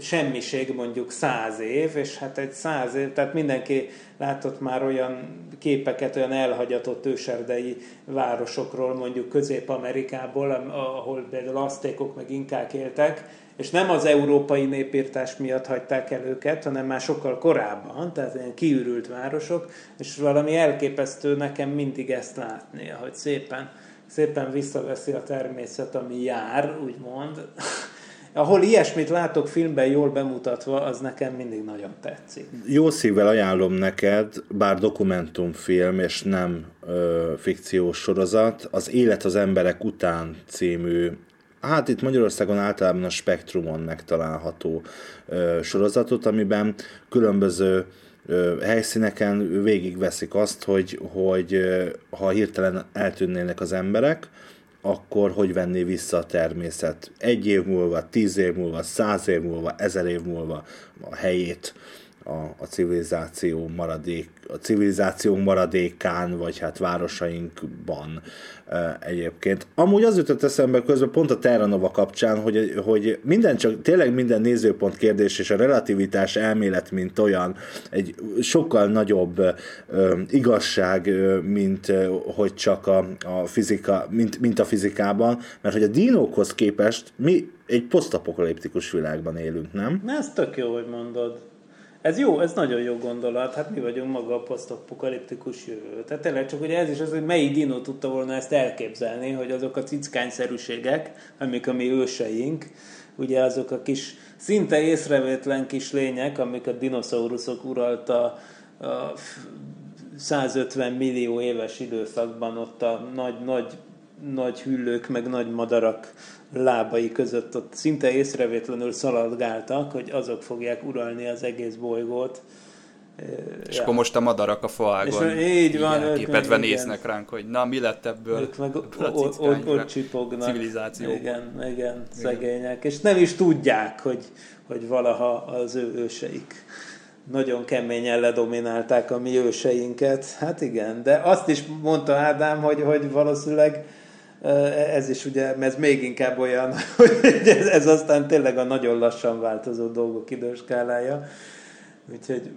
semmiség mondjuk száz év, és hát egy száz év, tehát mindenki látott már olyan képeket, olyan elhagyatott őserdei városokról, mondjuk Közép-Amerikából, ahol például aztékok meg inkák éltek, és nem az európai népírtás miatt hagyták el őket, hanem már sokkal korábban, tehát ilyen kiürült városok, és valami elképesztő nekem mindig ezt látni, hogy szépen, szépen visszaveszi a természet, ami jár, úgymond, ahol ilyesmit látok filmben jól bemutatva, az nekem mindig nagyon tetszik. Jó szívvel ajánlom neked, bár dokumentumfilm és nem ö, fikciós sorozat, az Élet az emberek után című hát itt Magyarországon általában a Spektrumon megtalálható ö, sorozatot, amiben különböző ö, helyszíneken végigveszik azt, hogy, hogy ha hirtelen eltűnnének az emberek, akkor hogy venné vissza a természet? Egy év múlva, tíz év múlva, száz év múlva, ezer év múlva a helyét a, a civilizáció maradék, a civilizáció maradékán, vagy hát városainkban e, egyébként. Amúgy az jutott eszembe közben pont a Terra Nova kapcsán, hogy, hogy minden csak, tényleg minden nézőpont kérdés és a relativitás elmélet, mint olyan, egy sokkal nagyobb e, igazság, mint e, hogy csak a, a fizika, mint, mint a fizikában, mert hogy a dinókhoz képest mi egy posztapokaliptikus világban élünk, nem? Na, ez tök jó, hogy mondod. Ez jó, ez nagyon jó gondolat, hát mi vagyunk maga a posztapokaliptikus jövő. Tehát tényleg csak ugye ez is az, hogy melyik dinó tudta volna ezt elképzelni, hogy azok a cickányszerűségek, amik a mi őseink, ugye azok a kis, szinte észrevétlen kis lények, amik a dinoszauruszok uralta a 150 millió éves időszakban ott a nagy, nagy, nagy hüllők, meg nagy madarak lábai között ott szinte észrevétlenül szaladgáltak, hogy azok fogják uralni az egész bolygót. És ja. akkor most a madarak a faágon és így van, képetve néznek igen. ránk, hogy na mi lett ebből ők meg ott, ott csipognak. Civilizációban. Igen, igen, igen, szegények. És nem is tudják, hogy, hogy valaha az ő őseik nagyon keményen ledominálták a mi őseinket. Hát igen, de azt is mondta Ádám, hogy, hogy valószínűleg ez is ugye, ez még inkább olyan, hogy ez, ez aztán tényleg a nagyon lassan változó dolgok időskálája. Úgyhogy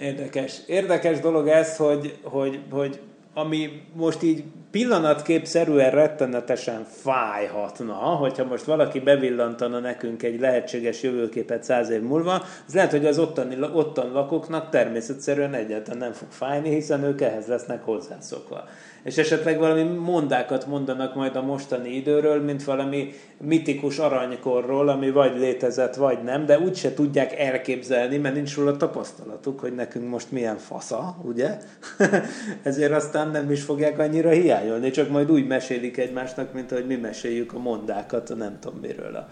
érdekes. Érdekes dolog ez, hogy, hogy, hogy ami most így pillanatképszerűen rettenetesen fájhatna, hogyha most valaki bevillantana nekünk egy lehetséges jövőképet száz év múlva, az lehet, hogy az ottani, ottan lakóknak természetszerűen egyáltalán nem fog fájni, hiszen ők ehhez lesznek hozzászokva és esetleg valami mondákat mondanak majd a mostani időről, mint valami mitikus aranykorról, ami vagy létezett, vagy nem, de úgyse tudják elképzelni, mert nincs róla tapasztalatuk, hogy nekünk most milyen fasza, ugye? Ezért aztán nem is fogják annyira hiányolni, csak majd úgy mesélik egymásnak, mint ahogy mi meséljük a mondákat, a nem tudom miről, a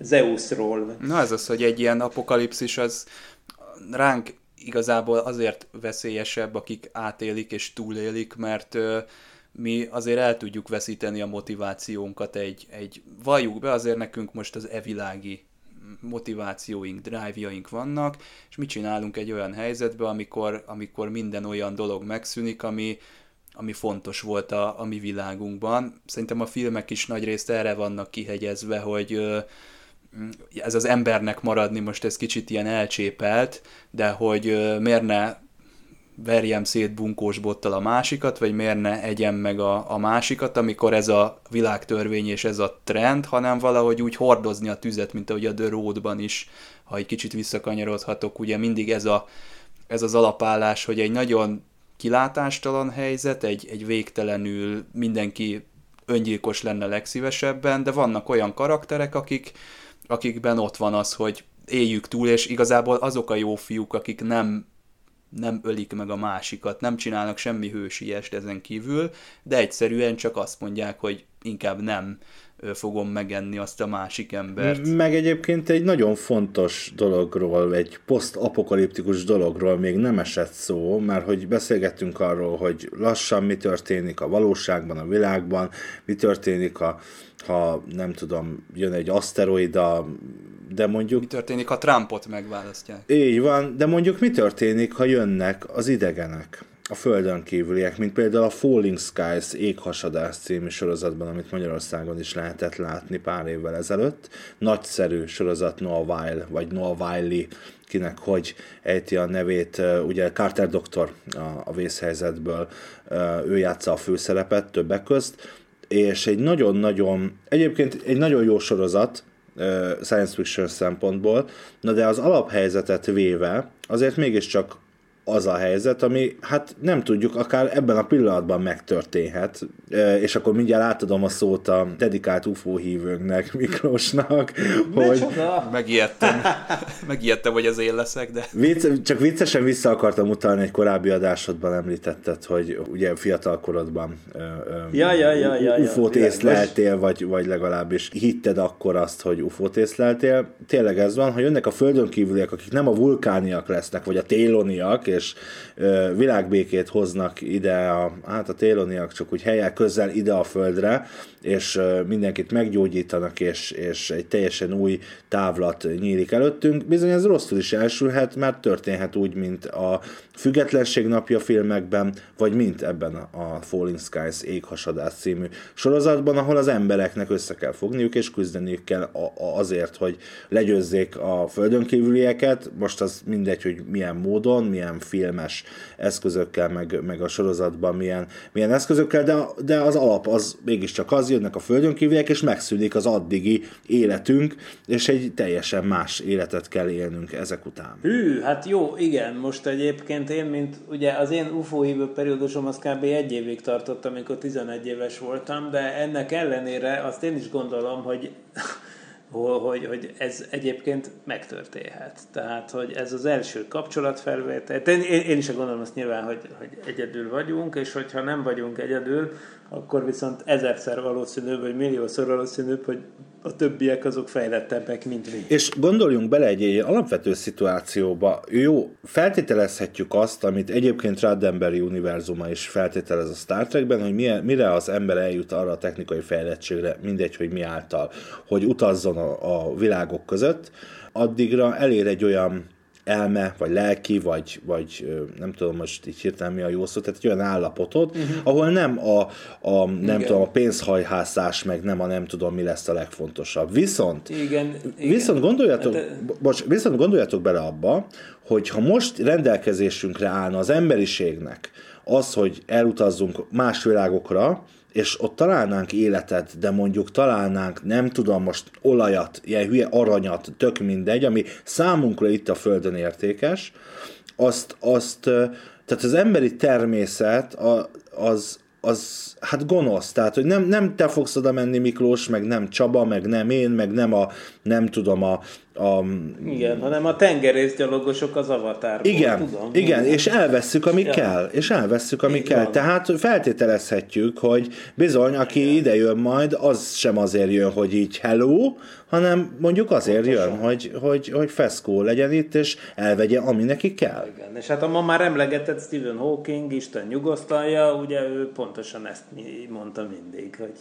Zeusról. Na ez az, hogy egy ilyen apokalipszis az ránk igazából azért veszélyesebb, akik átélik és túlélik, mert mi azért el tudjuk veszíteni a motivációnkat egy, egy valljuk be, azért nekünk most az evilági motivációink, drive-jaink vannak, és mit csinálunk egy olyan helyzetben, amikor, amikor minden olyan dolog megszűnik, ami, ami fontos volt a, a mi világunkban. Szerintem a filmek is nagyrészt erre vannak kihegyezve, hogy ez az embernek maradni most ez kicsit ilyen elcsépelt, de hogy miért ne verjem szét bunkós bottal a másikat, vagy miért ne egyem meg a, a másikat, amikor ez a világtörvény és ez a trend, hanem valahogy úgy hordozni a tüzet, mint ahogy a The Road-ban is, ha egy kicsit visszakanyarodhatok, ugye mindig ez, a, ez az alapállás, hogy egy nagyon kilátástalan helyzet, egy, egy végtelenül mindenki öngyilkos lenne legszívesebben, de vannak olyan karakterek, akik, akikben ott van az, hogy éljük túl, és igazából azok a jó fiúk, akik nem nem ölik meg a másikat, nem csinálnak semmi hősiest ezen kívül, de egyszerűen csak azt mondják, hogy inkább nem fogom megenni azt a másik embert. Meg egyébként egy nagyon fontos dologról, egy posztapokaliptikus dologról még nem esett szó, mert hogy beszélgettünk arról, hogy lassan mi történik a valóságban, a világban, mi történik, a, ha nem tudom, jön egy aszteroida, de mondjuk... Mi történik, ha Trumpot megválasztják? Így van, de mondjuk mi történik, ha jönnek az idegenek? A földön kívüliek, mint például a Falling Skies éghasadás című sorozatban, amit Magyarországon is lehetett látni pár évvel ezelőtt. Nagyszerű sorozat Noah Weil, vagy Noah Wiley, kinek hogy ejti a nevét, ugye Carter doktor a, a vészhelyzetből, ő játsza a főszerepet többek közt, és egy nagyon-nagyon, egyébként egy nagyon jó sorozat, science fiction szempontból, na de az alaphelyzetet véve azért mégiscsak az a helyzet, ami hát nem tudjuk, akár ebben a pillanatban megtörténhet, és akkor mindjárt átadom a szót a dedikált UFO hívőnknek, Miklósnak, hogy... Megijedtem. Megijedtem, hogy az én leszek, de... Vicc, csak viccesen vissza akartam utalni egy korábbi adásodban említetted, hogy ugye fiatal korodban ja, ja, ja, ja, UFO-t ja, észleltél, vagy, vagy legalábbis hitted akkor azt, hogy UFO-t észleltél. Tényleg ez van, hogy jönnek a földön kívüliek, akik nem a vulkániak lesznek, vagy a téloniak, és világbékét hoznak ide, a, hát a téloniak csak úgy helyek közel ide a földre, és mindenkit meggyógyítanak, és, és egy teljesen új távlat nyílik előttünk. Bizony ez rosszul is elsülhet, mert történhet úgy, mint a Függetlenség napja filmekben, vagy mint ebben a Falling Skies éghasadás című sorozatban, ahol az embereknek össze kell fogniuk, és küzdeniük kell azért, hogy legyőzzék a földön kívülieket. Most az mindegy, hogy milyen módon, milyen filmes eszközökkel, meg, meg a sorozatban milyen, milyen eszközökkel, de, de az alap az mégiscsak az, jönnek a földön kívüliek, és megszűnik az addigi életünk, és egy teljesen más életet kell élnünk ezek után. Hű, hát jó, igen, most egyébként én, mint ugye az én UFO hívő periódusom az kb. egy évig tartott, amikor 11 éves voltam, de ennek ellenére azt én is gondolom, hogy hogy, hogy ez egyébként megtörténhet. Tehát, hogy ez az első kapcsolatfelvétel. Én, én is gondolom azt nyilván, hogy, hogy egyedül vagyunk, és hogyha nem vagyunk egyedül, akkor viszont ezerszer valószínűbb, vagy milliószor valószínűbb, hogy a többiek azok fejlettebbek, mint mi. És gondoljunk bele egy, egy alapvető szituációba. Jó, feltételezhetjük azt, amit egyébként Roddenberry univerzuma is feltételez a Star Trekben, hogy mire az ember eljut arra a technikai fejlettségre, mindegy, hogy mi által, hogy utazzon a, a világok között, addigra elér egy olyan elme, vagy lelki, vagy, vagy nem tudom most így hirtelen mi a jó szó, tehát egy olyan állapotot, uh-huh. ahol nem a, a nem igen. tudom, a pénzhajhászás, meg nem a nem tudom mi lesz a legfontosabb. Viszont, igen, igen. viszont gondoljatok, De... bocs, viszont gondoljatok bele abba, hogy ha most rendelkezésünkre állna az emberiségnek az, hogy elutazzunk más világokra, és ott találnánk életet, de mondjuk találnánk, nem tudom most olajat, ilyen hülye aranyat, tök mindegy, ami számunkra itt a Földön értékes, azt, azt tehát az emberi természet az, az hát gonosz, tehát hogy nem, nem te fogsz oda menni Miklós, meg nem Csaba, meg nem én, meg nem a, nem tudom, a, a... Igen, hanem a tengerészgyalogosok az avatárból. Igen, tudom, igen, és elvesszük, ami Ja. kell, és elvesszük, ami Így kell. van. Tehát feltételezhetjük, hogy bizony, aki ide jön majd, az sem azért jön, hogy így hello, hanem mondjuk azért jön, hogy, hogy, hogy feszkó legyen itt, és elvegye, ami neki kell. Igen, és hát a ma már emlegetett Stephen Hawking, Isten nyugosztalja, ugye ő pontosan ezt mondta mindig. Hogy,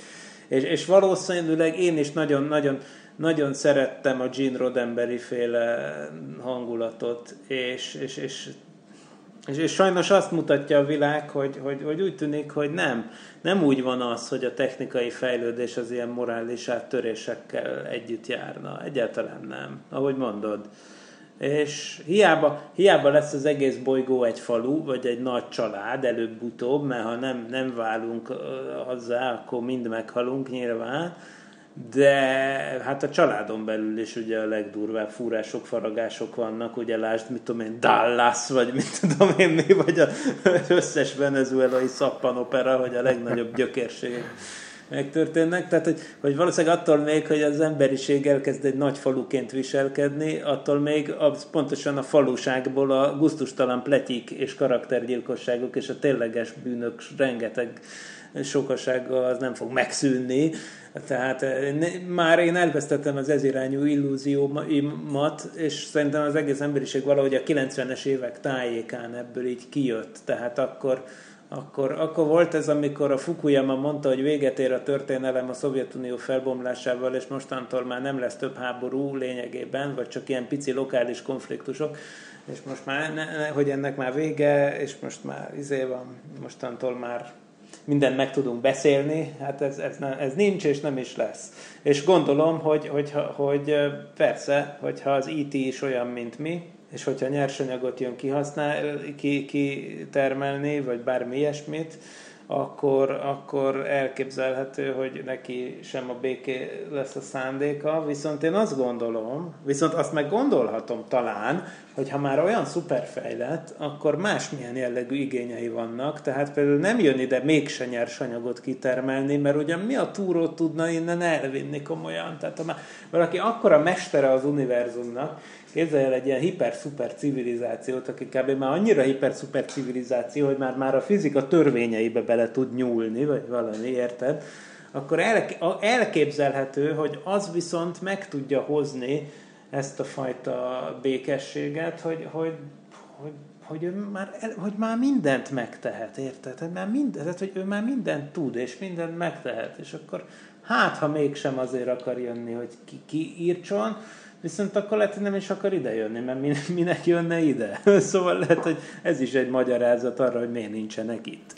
és, és valószínűleg én is nagyon-nagyon nagyon szerettem a Gene Roddenberry féle hangulatot, és, és, és és, és sajnos azt mutatja a világ, hogy, hogy, hogy úgy tűnik, hogy nem. Nem úgy van az, hogy a technikai fejlődés az ilyen morális áttörésekkel együtt járna. Egyáltalán nem, ahogy mondod. És hiába, hiába lesz az egész bolygó egy falu, vagy egy nagy család előbb-utóbb, mert ha nem, nem válunk hozzá, akkor mind meghalunk nyilván, de hát a családon belül is ugye a legdurvább fúrások, faragások vannak, ugye lásd, mit tudom én, Dallas, vagy mit tudom én mi, vagy az összes venezuelai szappanopera, hogy a legnagyobb gyökérségek megtörténnek. Tehát, hogy, hogy valószínűleg attól még, hogy az emberiség elkezd egy nagy faluként viselkedni, attól még az pontosan a faluságból a guztustalan pletyik és karaktergyilkosságok és a tényleges bűnök rengeteg sokasága az nem fog megszűnni. Tehát ne, már én elvesztettem az ezirányú illúziómat, és szerintem az egész emberiség valahogy a 90-es évek tájékán ebből így kijött. Tehát akkor, akkor, akkor volt ez, amikor a Fukuyama mondta, hogy véget ér a történelem a Szovjetunió felbomlásával, és mostantól már nem lesz több háború lényegében, vagy csak ilyen pici lokális konfliktusok, és most már, ne, hogy ennek már vége, és most már izé van, mostantól már mindent meg tudunk beszélni, hát ez, ez, nem, ez nincs, és nem is lesz. És gondolom, hogy, hogy, hogy persze, hogyha az IT is olyan, mint mi, és hogyha nyersanyagot jön kihasznál, ki, kitermelni, vagy bármi ilyesmit, akkor, akkor elképzelhető, hogy neki sem a béké lesz a szándéka, viszont én azt gondolom, viszont azt meg gondolhatom talán, hogy ha már olyan szuperfejlett, akkor másmilyen jellegű igényei vannak, tehát például nem jön ide mégse nyersanyagot kitermelni, mert ugyan mi a túrót tudna innen elvinni komolyan, tehát ha már valaki akkora mestere az univerzumnak, Képzelj el egy ilyen hiper-szuper civilizációt, aki kb. már annyira hiper-szuper civilizáció, hogy már, már a fizika törvényeibe bele tud nyúlni, vagy valami, érted? Akkor elképzelhető, hogy az viszont meg tudja hozni ezt a fajta békességet, hogy, hogy, hogy, hogy, ő már, hogy már mindent megtehet, érted? Hogy, már mindent, hogy ő már mindent tud, és mindent megtehet, és akkor hát, ha mégsem azért akar jönni, hogy ki, ki írtson, Viszont akkor lehet, hogy nem is akar ide jönni, mert minek jönne ide? Szóval lehet, hogy ez is egy magyarázat arra, hogy miért nincsenek itt.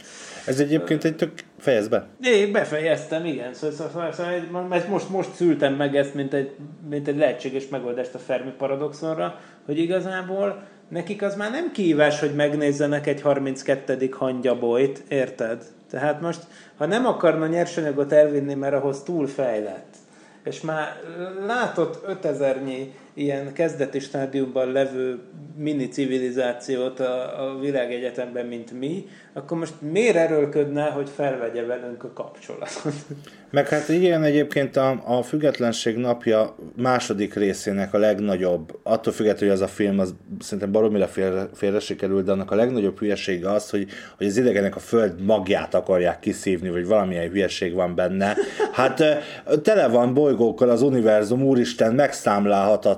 Ez egyébként egy tök... Fejezd be. Én befejeztem, igen. Szóval, szóval, szóval most, most szültem meg ezt, mint egy, mint egy lehetséges megoldást a Fermi paradoxonra, hogy igazából nekik az már nem kívás, hogy megnézzenek egy 32. hangyabolyt, érted? Tehát most, ha nem akarna nyersanyagot elvinni, mert ahhoz túl fejlett, és már látott 5000-nyi ilyen kezdeti stádiumban levő mini civilizációt a, a világegyetemben, mint mi, akkor most miért erőlködne, hogy felvegye velünk a kapcsolatot? Meg hát igen, egyébként a, a Függetlenség napja második részének a legnagyobb, attól függetlenül, hogy az a film az szerintem baromira félre, félre sikerült, de annak a legnagyobb hülyesége az, hogy, hogy az idegenek a föld magját akarják kiszívni, vagy valamilyen hülyeség van benne. Hát tele van bolygókkal az univerzum, úristen,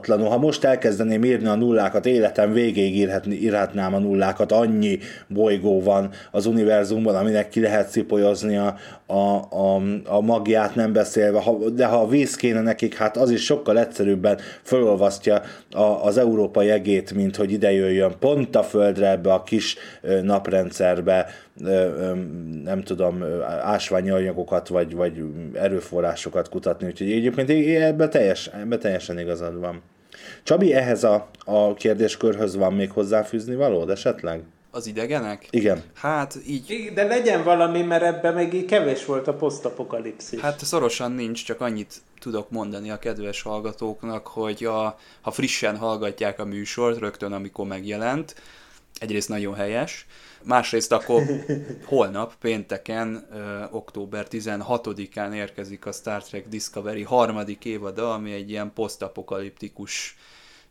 megszámlálhatatlanul. Ha most elkezdeném írni a nullákat, életem végéig írhatni, írhatnám a nullákat, annyi bolygó van az univerzumban, aminek ki lehet szipolyozni a, a, a, a magját nem beszélve, ha, de ha a víz kéne nekik, hát az is sokkal egyszerűbben felolvasztja a, az európai egét, mint hogy ide jöjjön pont a földre ebbe a kis naprendszerbe, nem tudom, ásványi anyagokat, vagy, vagy erőforrásokat kutatni, úgyhogy egyébként ebben teljes, ebbe teljesen igazad van. Csabi, ehhez a, a kérdéskörhöz van még hozzáfűzni valód esetleg? Az idegenek? Igen. Hát így... De legyen valami, mert ebben még így kevés volt a posztapokalipszis. Hát szorosan nincs, csak annyit tudok mondani a kedves hallgatóknak, hogy a, ha frissen hallgatják a műsort, rögtön amikor megjelent, egyrészt nagyon helyes, másrészt akkor holnap, pénteken, ö, október 16-án érkezik a Star Trek Discovery harmadik évada, ami egy ilyen posztapokaliptikus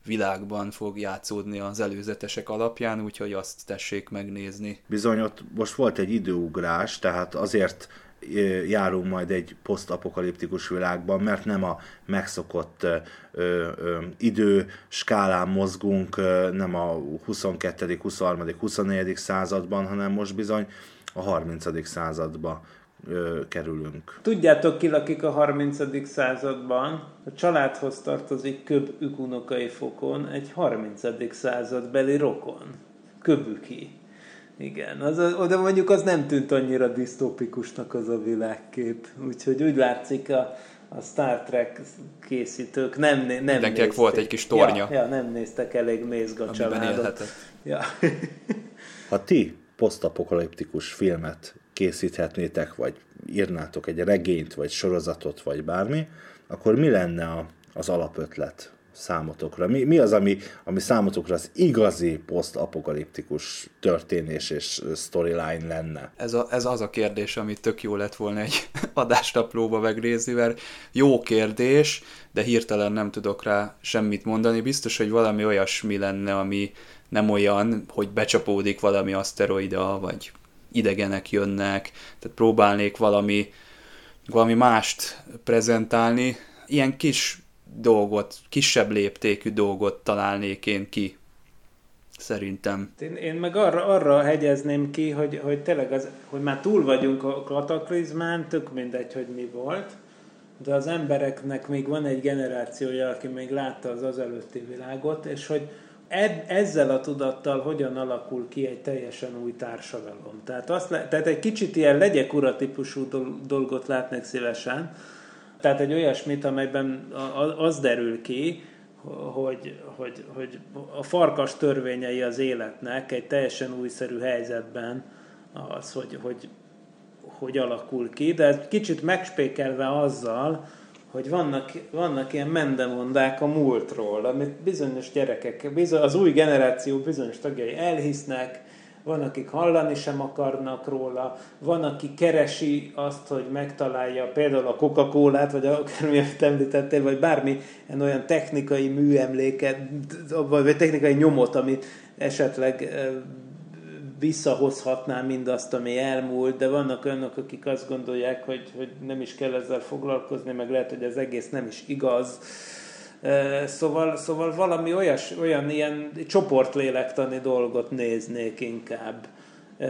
világban fog játszódni az előzetesek alapján, úgyhogy azt tessék megnézni. Bizony, ott most volt egy időugrás, tehát azért járunk majd egy posztapokaliptikus világban, mert nem a megszokott ö, ö, idő skálán mozgunk, ö, nem a 22., 23., 24. században, hanem most bizony a 30. századba ö, kerülünk. Tudjátok ki lakik a 30. században? A családhoz tartozik Köb ükunokai fokon egy 30. századbeli rokon. Köbüki. Igen, az, de mondjuk az nem tűnt annyira disztópikusnak az a világkép. Úgyhogy úgy látszik a, a Star Trek készítők nem, nem Mindenkinek nézték. volt egy kis tornya. Ja, ja nem néztek elég mézga családot. Ja. ha ti posztapokaliptikus filmet készíthetnétek, vagy írnátok egy regényt, vagy sorozatot, vagy bármi, akkor mi lenne a, az alapötlet? számotokra? Mi, mi az, ami, ami számotokra az igazi posztapokaliptikus történés és storyline lenne? Ez, a, ez az a kérdés, ami tök jó lett volna egy adástaplóba megnézni, mert jó kérdés, de hirtelen nem tudok rá semmit mondani. Biztos, hogy valami olyasmi lenne, ami nem olyan, hogy becsapódik valami aszteroida, vagy idegenek jönnek, tehát próbálnék valami, valami mást prezentálni. Ilyen kis dolgot, kisebb léptékű dolgot találnék én ki. Szerintem. Én, én meg arra, arra hegyezném ki, hogy, hogy tényleg az, hogy már túl vagyunk a kataklizmán, tök mindegy, hogy mi volt, de az embereknek még van egy generációja, aki még látta az az előtti világot, és hogy ed, ezzel a tudattal hogyan alakul ki egy teljesen új társadalom. Tehát, azt, tehát egy kicsit ilyen legyek ura típusú dolgot látnék szívesen, tehát egy olyasmit, amelyben az derül ki, hogy, hogy, hogy a farkas törvényei az életnek egy teljesen újszerű helyzetben az, hogy, hogy, hogy alakul ki, de kicsit megspékelve azzal, hogy vannak, vannak ilyen mendemondák a múltról, amit bizonyos gyerekek, az új generáció bizonyos tagjai elhisznek, van, akik hallani sem akarnak róla, van, aki keresi azt, hogy megtalálja például a Coca-Colát, vagy akármilyen említettél, vagy bármi olyan technikai műemléket, vagy technikai nyomot, amit esetleg visszahozhatná mindazt, ami elmúlt, de vannak olyanok, akik azt gondolják, hogy, hogy nem is kell ezzel foglalkozni, meg lehet, hogy ez egész nem is igaz. Szóval, szóval valami olyas, olyan ilyen csoportlélektani dolgot néznék inkább e,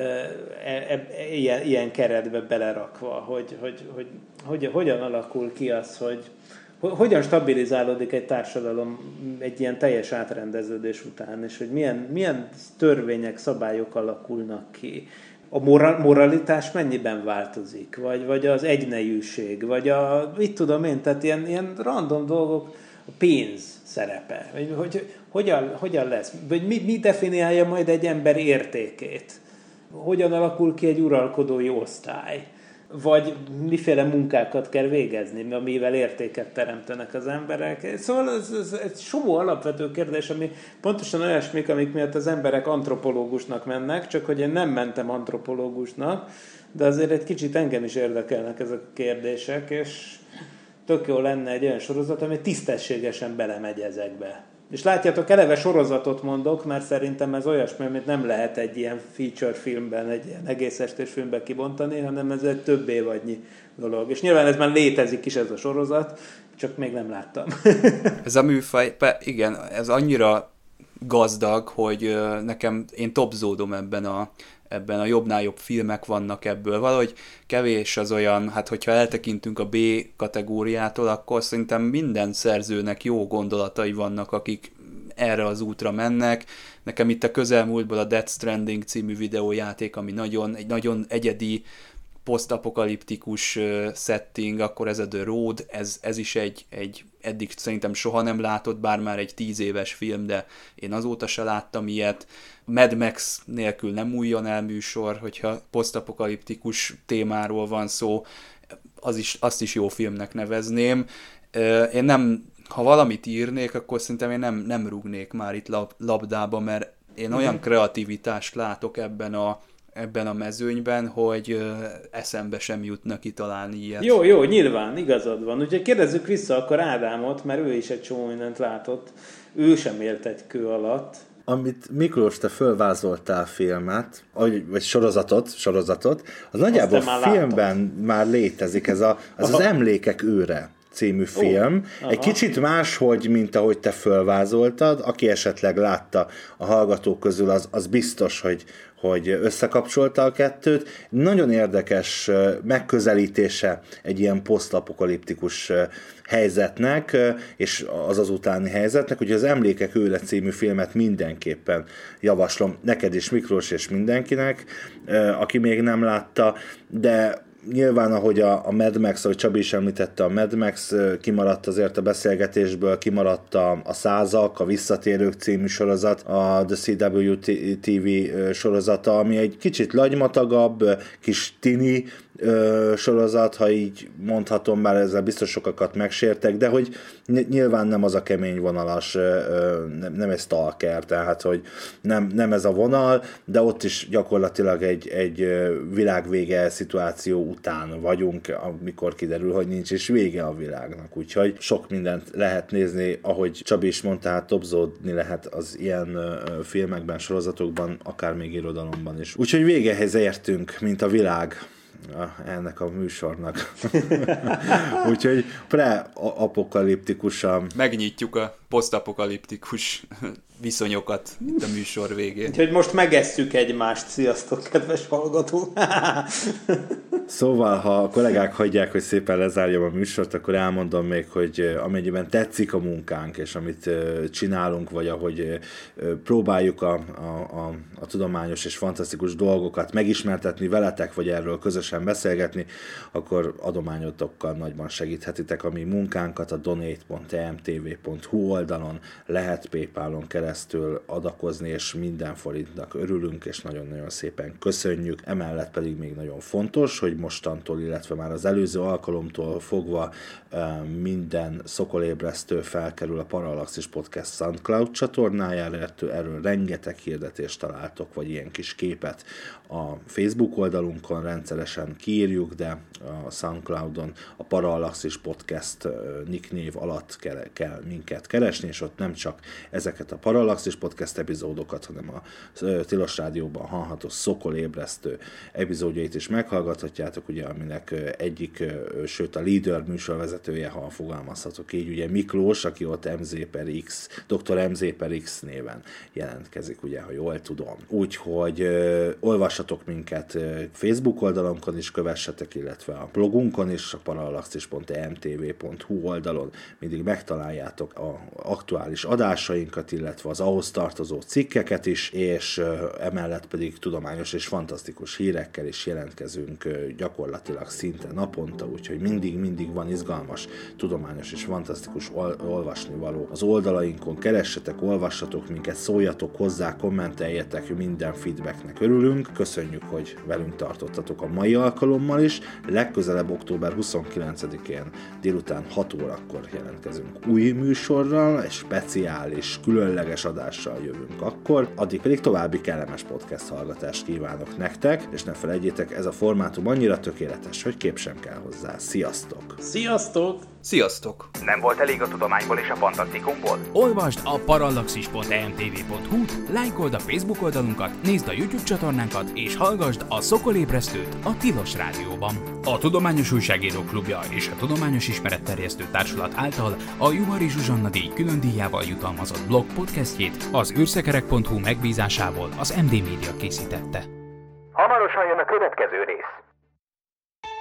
e, ilyen, ilyen keretbe belerakva, hogy, hogy, hogy, hogy, hogyan alakul ki az, hogy hogyan stabilizálódik egy társadalom egy ilyen teljes átrendeződés után, és hogy milyen, milyen törvények, szabályok alakulnak ki. A moral, moralitás mennyiben változik, vagy, vagy az egynejűség, vagy a, mit tudom én, tehát ilyen, ilyen random dolgok, a pénz szerepe, vagy hogy hogyan, hogyan lesz, vagy mi, mi definiálja majd egy ember értékét, hogyan alakul ki egy uralkodói osztály, vagy miféle munkákat kell végezni, amivel értéket teremtenek az emberek. Szóval ez, ez egy somó alapvető kérdés, ami pontosan olyasmik, amik miatt az emberek antropológusnak mennek, csak hogy én nem mentem antropológusnak, de azért egy kicsit engem is érdekelnek ezek a kérdések, és tök jó lenne egy olyan sorozat, ami tisztességesen belemegy ezekbe. És látjátok, eleve sorozatot mondok, mert szerintem ez olyasmi, amit nem lehet egy ilyen feature filmben, egy ilyen egész estés filmben kibontani, hanem ez egy több évadnyi dolog. És nyilván ez már létezik is ez a sorozat, csak még nem láttam. ez a műfaj, igen, ez annyira gazdag, hogy nekem én topzódom ebben a ebben a jobbnál jobb filmek vannak ebből. Valahogy kevés az olyan, hát hogyha eltekintünk a B kategóriától, akkor szerintem minden szerzőnek jó gondolatai vannak, akik erre az útra mennek. Nekem itt a közelmúltból a Death Stranding című videójáték, ami nagyon, egy nagyon egyedi posztapokaliptikus setting, akkor ez a The Road, ez, ez is egy, egy eddig szerintem soha nem látott, bár már egy tíz éves film, de én azóta se láttam ilyet. Mad Max nélkül nem újjon el műsor, hogyha posztapokaliptikus témáról van szó, az is, azt is jó filmnek nevezném. Én nem, ha valamit írnék, akkor szerintem én nem, nem rúgnék már itt lab, labdába, mert Én olyan kreativitást látok ebben a ebben a mezőnyben, hogy eszembe sem jutna kitalálni ilyet. Jó, jó, nyilván, igazad van. Úgyhogy kérdezzük vissza akkor Ádámot, mert ő is egy csomó mindent látott. Ő sem élt egy kő alatt. Amit Miklós, te fölvázoltál filmet, vagy sorozatot, sorozatot, az nagyjából már filmben láttad. már létezik, ez a, az, az Emlékek őre című film. Oh, Egy kicsit máshogy, mint ahogy te fölvázoltad, aki esetleg látta a hallgatók közül, az, az biztos, hogy, hogy összekapcsolta a kettőt. Nagyon érdekes megközelítése egy ilyen posztapokaliptikus helyzetnek, és az az utáni helyzetnek, hogy az Emlékek őle című filmet mindenképpen javaslom neked is, Miklós, és mindenkinek, aki még nem látta, de nyilván, ahogy a, a Mad Max, ahogy Csabi is említette, a Mad Max kimaradt azért a beszélgetésből, kimaradt a, a Százak, a Visszatérők című sorozat, a The CW TV sorozata, ami egy kicsit lagymatagabb, kis tini ö, sorozat, ha így mondhatom, már ezzel biztos sokakat megsértek, de hogy nyilván nem az a kemény vonalas, ö, nem, nem egy stalker, tehát hogy nem, nem ez a vonal, de ott is gyakorlatilag egy, egy világvége szituáció után vagyunk, amikor kiderül, hogy nincs is vége a világnak, úgyhogy sok mindent lehet nézni, ahogy Csabi is mondta, hát topzódni lehet az ilyen filmekben, sorozatokban, akár még irodalomban is. Úgyhogy végehez értünk, mint a világ ennek a műsornak. Úgyhogy pre-apokaliptikusan. Megnyitjuk a posztapokaliptikus viszonyokat itt a műsor végén. Úgyhogy most megesszük egymást. Sziasztok, kedves hallgató! szóval, ha a kollégák hagyják, hogy szépen lezárjam a műsort, akkor elmondom még, hogy amennyiben tetszik a munkánk, és amit csinálunk, vagy ahogy próbáljuk a, a, a, a tudományos és fantasztikus dolgokat megismertetni veletek, vagy erről közösen beszélgetni, akkor adományotokkal nagyban segíthetitek a mi munkánkat a donate.emtv.hu oldalon, lehet Paypalon keresztül adakozni, és minden forintnak örülünk, és nagyon-nagyon szépen köszönjük. Emellett pedig még nagyon fontos, hogy mostantól, illetve már az előző alkalomtól fogva minden szokolébresztő felkerül a Parallaxis Podcast SoundCloud csatornájára, erről rengeteg hirdetést találtok, vagy ilyen kis képet a Facebook oldalunkon rendszeresen kiírjuk, de a SoundCloudon a Parallaxis Podcast nicknév alatt kell, kell minket keresni, és ott nem csak ezeket a Parallaxis Podcast epizódokat, hanem a Tilos Rádióban hallható szokolébresztő epizódjait is meghallgathatjátok, ugye, aminek egyik, sőt a Leader műsorvezetője, ha fogalmazhatok így, ugye Miklós, aki ott MZ per X, Dr. MZ per X néven jelentkezik, ugye, ha jól tudom. Úgyhogy olvas olvassatok minket Facebook oldalunkon is, kövessetek, illetve a blogunkon is, a parallaxis.emtv.hu oldalon mindig megtaláljátok a aktuális adásainkat, illetve az ahhoz tartozó cikkeket is, és emellett pedig tudományos és fantasztikus hírekkel is jelentkezünk gyakorlatilag szinte naponta, úgyhogy mindig-mindig van izgalmas, tudományos és fantasztikus ol- olvasni való az oldalainkon. Keressetek, olvassatok minket, szóljatok hozzá, kommenteljetek, minden feedbacknek örülünk köszönjük, hogy velünk tartottatok a mai alkalommal is. Legközelebb október 29-én délután 6 órakor jelentkezünk új műsorral, egy speciális, különleges adással jövünk akkor. Addig pedig további kellemes podcast hallgatást kívánok nektek, és ne felejtjétek, ez a formátum annyira tökéletes, hogy kép sem kell hozzá. Sziasztok! Sziasztok! Sziasztok! Nem volt elég a tudományból és a fantasztikumból? Olvasd a parallaxis.emtv.hu-t, lájkold a Facebook oldalunkat, nézd a YouTube csatornánkat, és hallgassd a Szokolébresztőt a Tilos Rádióban. A Tudományos Újságírók Klubja és a Tudományos Ismeretterjesztő Társulat által a Juhari Zsuzsanna díj külön díjával jutalmazott blog podcastjét az űrszekerek.hu megbízásából az MD Media készítette. Hamarosan jön a következő rész.